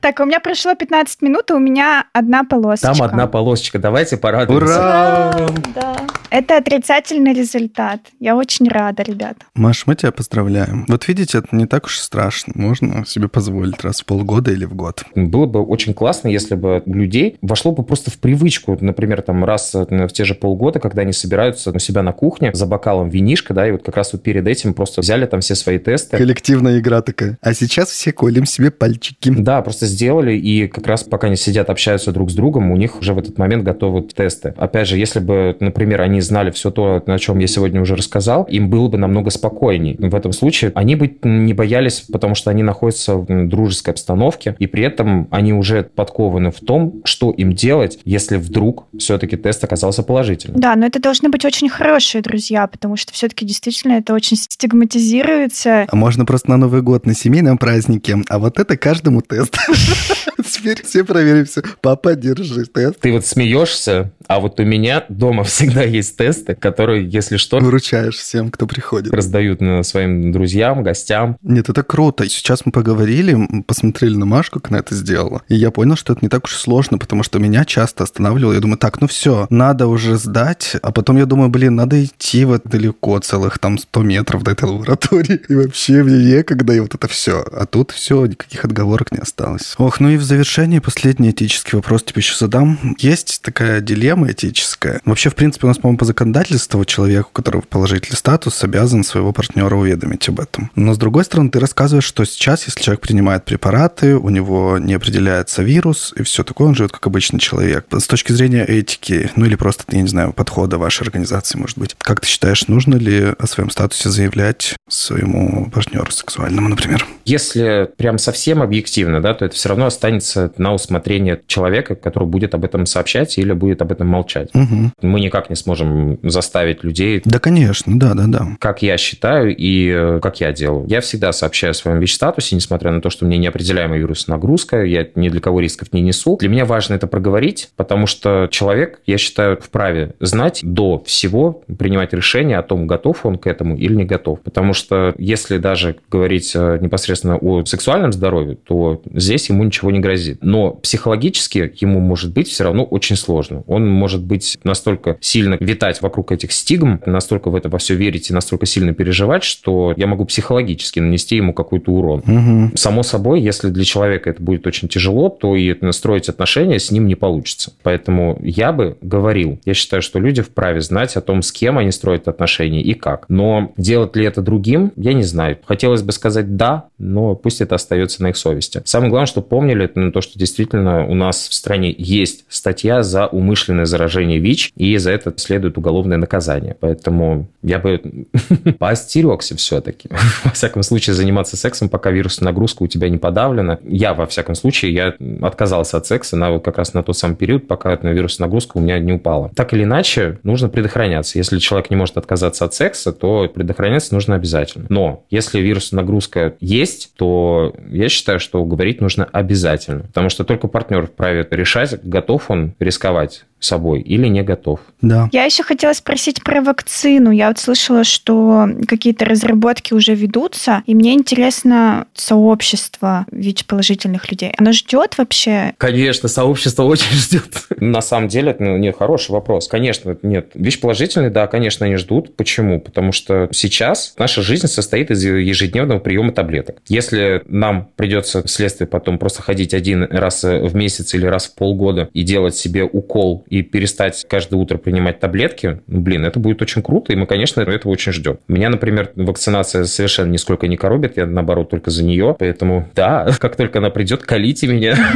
Так, у меня прошло 15 минут, и у меня одна полосочка. Там одна полосочка. Давайте порадуемся. Ура! Да. Это отрицательный результат. Я очень рада, ребята. Маш, мы тебя поздравляем. Вот видите, это не так уж страшно. Можно себе позволить раз в полгода или в год. Было бы очень классно, если бы людей вошло бы просто в привычку, например, там раз в те же полгода, когда они собираются у себя на кухне за бокалом винишка, да, и вот как раз вот перед этим просто взяли там все свои тесты. Коллективная игра такая. А сейчас все колем себе пальчики. Да, просто сделали, и как раз пока они сидят, общаются друг с другом, у них уже в этот момент готовы тесты. Опять же, если бы, например, они знали все то, о чем я сегодня уже рассказал, им было бы намного спокойней. В этом случае они бы не боялись, потому что они находятся в дружеской обстановке, и при этом они уже подкованы в том, что им делать, если вдруг все-таки тест оказался положительным. Да, но это должны быть очень хорошие друзья, потому что все-таки действительно это очень стигматизируется. А можно просто на Новый год, на семейном празднике, а вот это каждому тест. Теперь все проверим все. Папа, держи тест. Ты вот смеешься, а вот у меня дома всегда есть тесты, которые, если что... Выручаешь всем, кто приходит. Раздают своим друзьям, гостям. Нет, это круто. Сейчас мы поговорили, посмотрели на Машку, как она это сделала. И я понял, что это не так уж сложно, потому что меня часто останавливало. Я думаю, так, ну все, надо уже сдать. А потом я думаю, блин, надо идти вот далеко, целых там 100 метров до этой лаборатории. И вообще мне некогда, и вот это все. А тут все, никаких отговорок не осталось. Ох, ну и в завершении последний этический вопрос тебе еще задам. Есть такая дилемма этическая. Вообще, в принципе, у нас, по-моему, по законодательству человек, у которого положительный статус, обязан своего партнера уведомить об этом. Но, с другой стороны, ты рассказываешь, что сейчас, если человек принимает препараты, у него не определяется вирус, и все такое, он живет как обычный человек. С точки зрения этики, ну или просто, я не знаю, подхода вашей организации, может быть, как ты считаешь, нужно ли о своем статусе заявлять своему партнеру сексуальному, например? Если прям совсем объективно, да, то это все равно останется на усмотрение человека, который будет об этом сообщать или будет об этом молчать. Мгм. Мы никак не сможем заставить людей Да, конечно, да, да, да. как я считаю и э, как я делаю. Я всегда сообщаю о своем ВИЧ-статусе, несмотря на то, что мне неопределяемая вирусная нагрузка, я ни для кого рисков не несу. Для меня важно это проговорить, потому что человек, я считаю, вправе знать до всего, принимать решение о том, готов он к этому или не готов. Потому что если даже говорить э, непосредственно о сексуальном здоровье, то здесь ему ничего не грозит. Но психологически ему может быть все равно очень сложно. Он может быть настолько сильно витать вокруг этих стигм, настолько в это во все верить и настолько сильно переживать, что я могу психологически нанести ему какой-то урон. Мгм. Само собой, если для человека это будет очень тяжело, то и настроить отношения с ним не получится. Поэтому я бы говорил, я считаю, что люди вправе знать о том, с кем они строят отношения и как. Но делать ли это другим, я не знаю. Хотелось бы сказать «да», но пусть это остается на их совести. Самое главное, что помнили, это ну, то, что действительно у нас в стране есть статья за умышленное заражение ВИЧ, и за это следует уголовное наказание. Поэтому я бы поостерегся все-таки. Во всяком случае, заниматься сексом, пока вирусная нагрузка у тебя не подавлена. Я, во всяком случае, я отказался от секса на, как раз на тот самый период, пока эта вирусная нагрузка у меня не упала. Так или иначе, нужно предохраняться. Если человек не может отказаться от секса, то предохраняться нужно обязательно. Но если вирусная нагрузка есть, то я считаю, что говорить нужно обязательно. Потому что только партнер вправе решать, готов он рисковать собой или не готов. Да. Я еще хотела спросить про вакцину. Я вот слышала, что какие-то разработки уже ведутся, и мне интересно сообщество ВИЧ-положительных людей. Оно ждет вообще? Конечно, сообщество очень ждет. На самом деле, это, ну, нет, хороший вопрос. Конечно, нет. Вещь положительный, да, конечно, они ждут. Почему? Потому что сейчас наша жизнь состоит из ежедневного приема таблеток. Если нам придется вследствие потом просто ходить один раз в месяц или раз в полгода и делать себе укол и перестать каждое утро принимать таблетки, ну, блин, это будет очень круто, и мы, конечно, этого очень ждем. Меня, например, вакцинация совершенно нисколько не коробит, я, наоборот, только за нее, поэтому, да, как только она придет, колите меня.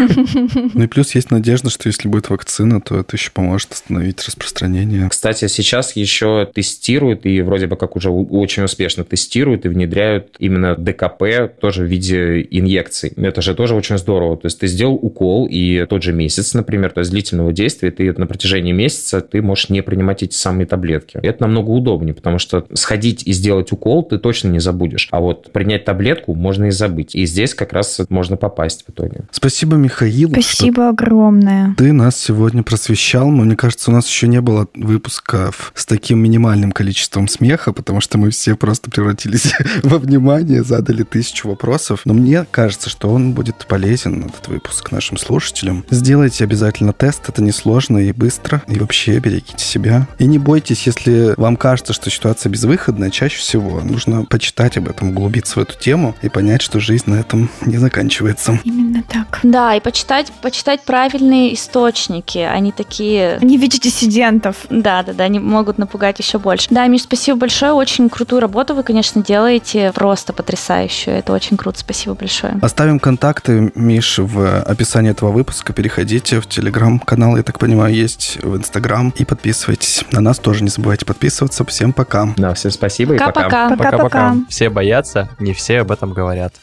Ну и плюс есть надежда, что если будет вакцина, то это еще поможет остановить распространение. Кстати, сейчас еще тестируют, и вроде бы как уже очень успешно тестируют и внедряют именно ДКП тоже в виде инъекций. Это же тоже очень здорово. То есть ты сделал укол, и тот же месяц, например, то есть длительного действия, ты на протяжении месяца ты можешь не принимать эти самые таблетки. И это намного удобнее, потому что сходить и сделать укол ты точно не забудешь. А вот принять таблетку можно и забыть. И здесь как раз можно попасть в итоге. Спасибо, Михаил, что Спасибо огромное. ты нас сегодня просвещал, но мне кажется, у нас еще не было выпусков с таким минимальным количеством смеха, потому что мы все просто превратились во внимание, задали тысячу вопросов. Но мне кажется, что он будет полезен, этот выпуск, нашим слушателям. Сделайте обязательно тест, это несложно и быстро. И вообще берегите себя. И не бойтесь, если вам кажется, что ситуация безвыходная, чаще всего нужно почитать об этом, углубиться в эту тему и понять, что жизнь на этом не заканчивается. Именно так. Да, и почитать, почитать правильные источники. Они такие... Не видите диссидентов. Да, да, да, они могут напугать еще больше. Да, Миш, спасибо большое. Очень крутую работу вы, конечно, делаете. Просто потрясающую. Это очень круто. Спасибо большое. Оставим контакты, Миш, в описании этого выпуска. Переходите в телеграм-канал, я так понимаю, есть в инстаграм. И подписывайтесь. На нас тоже не забывайте подписываться. Всем пока. Да, всем спасибо и пока. Пока-пока. Пока-пока. Все боятся, не все об этом говорят.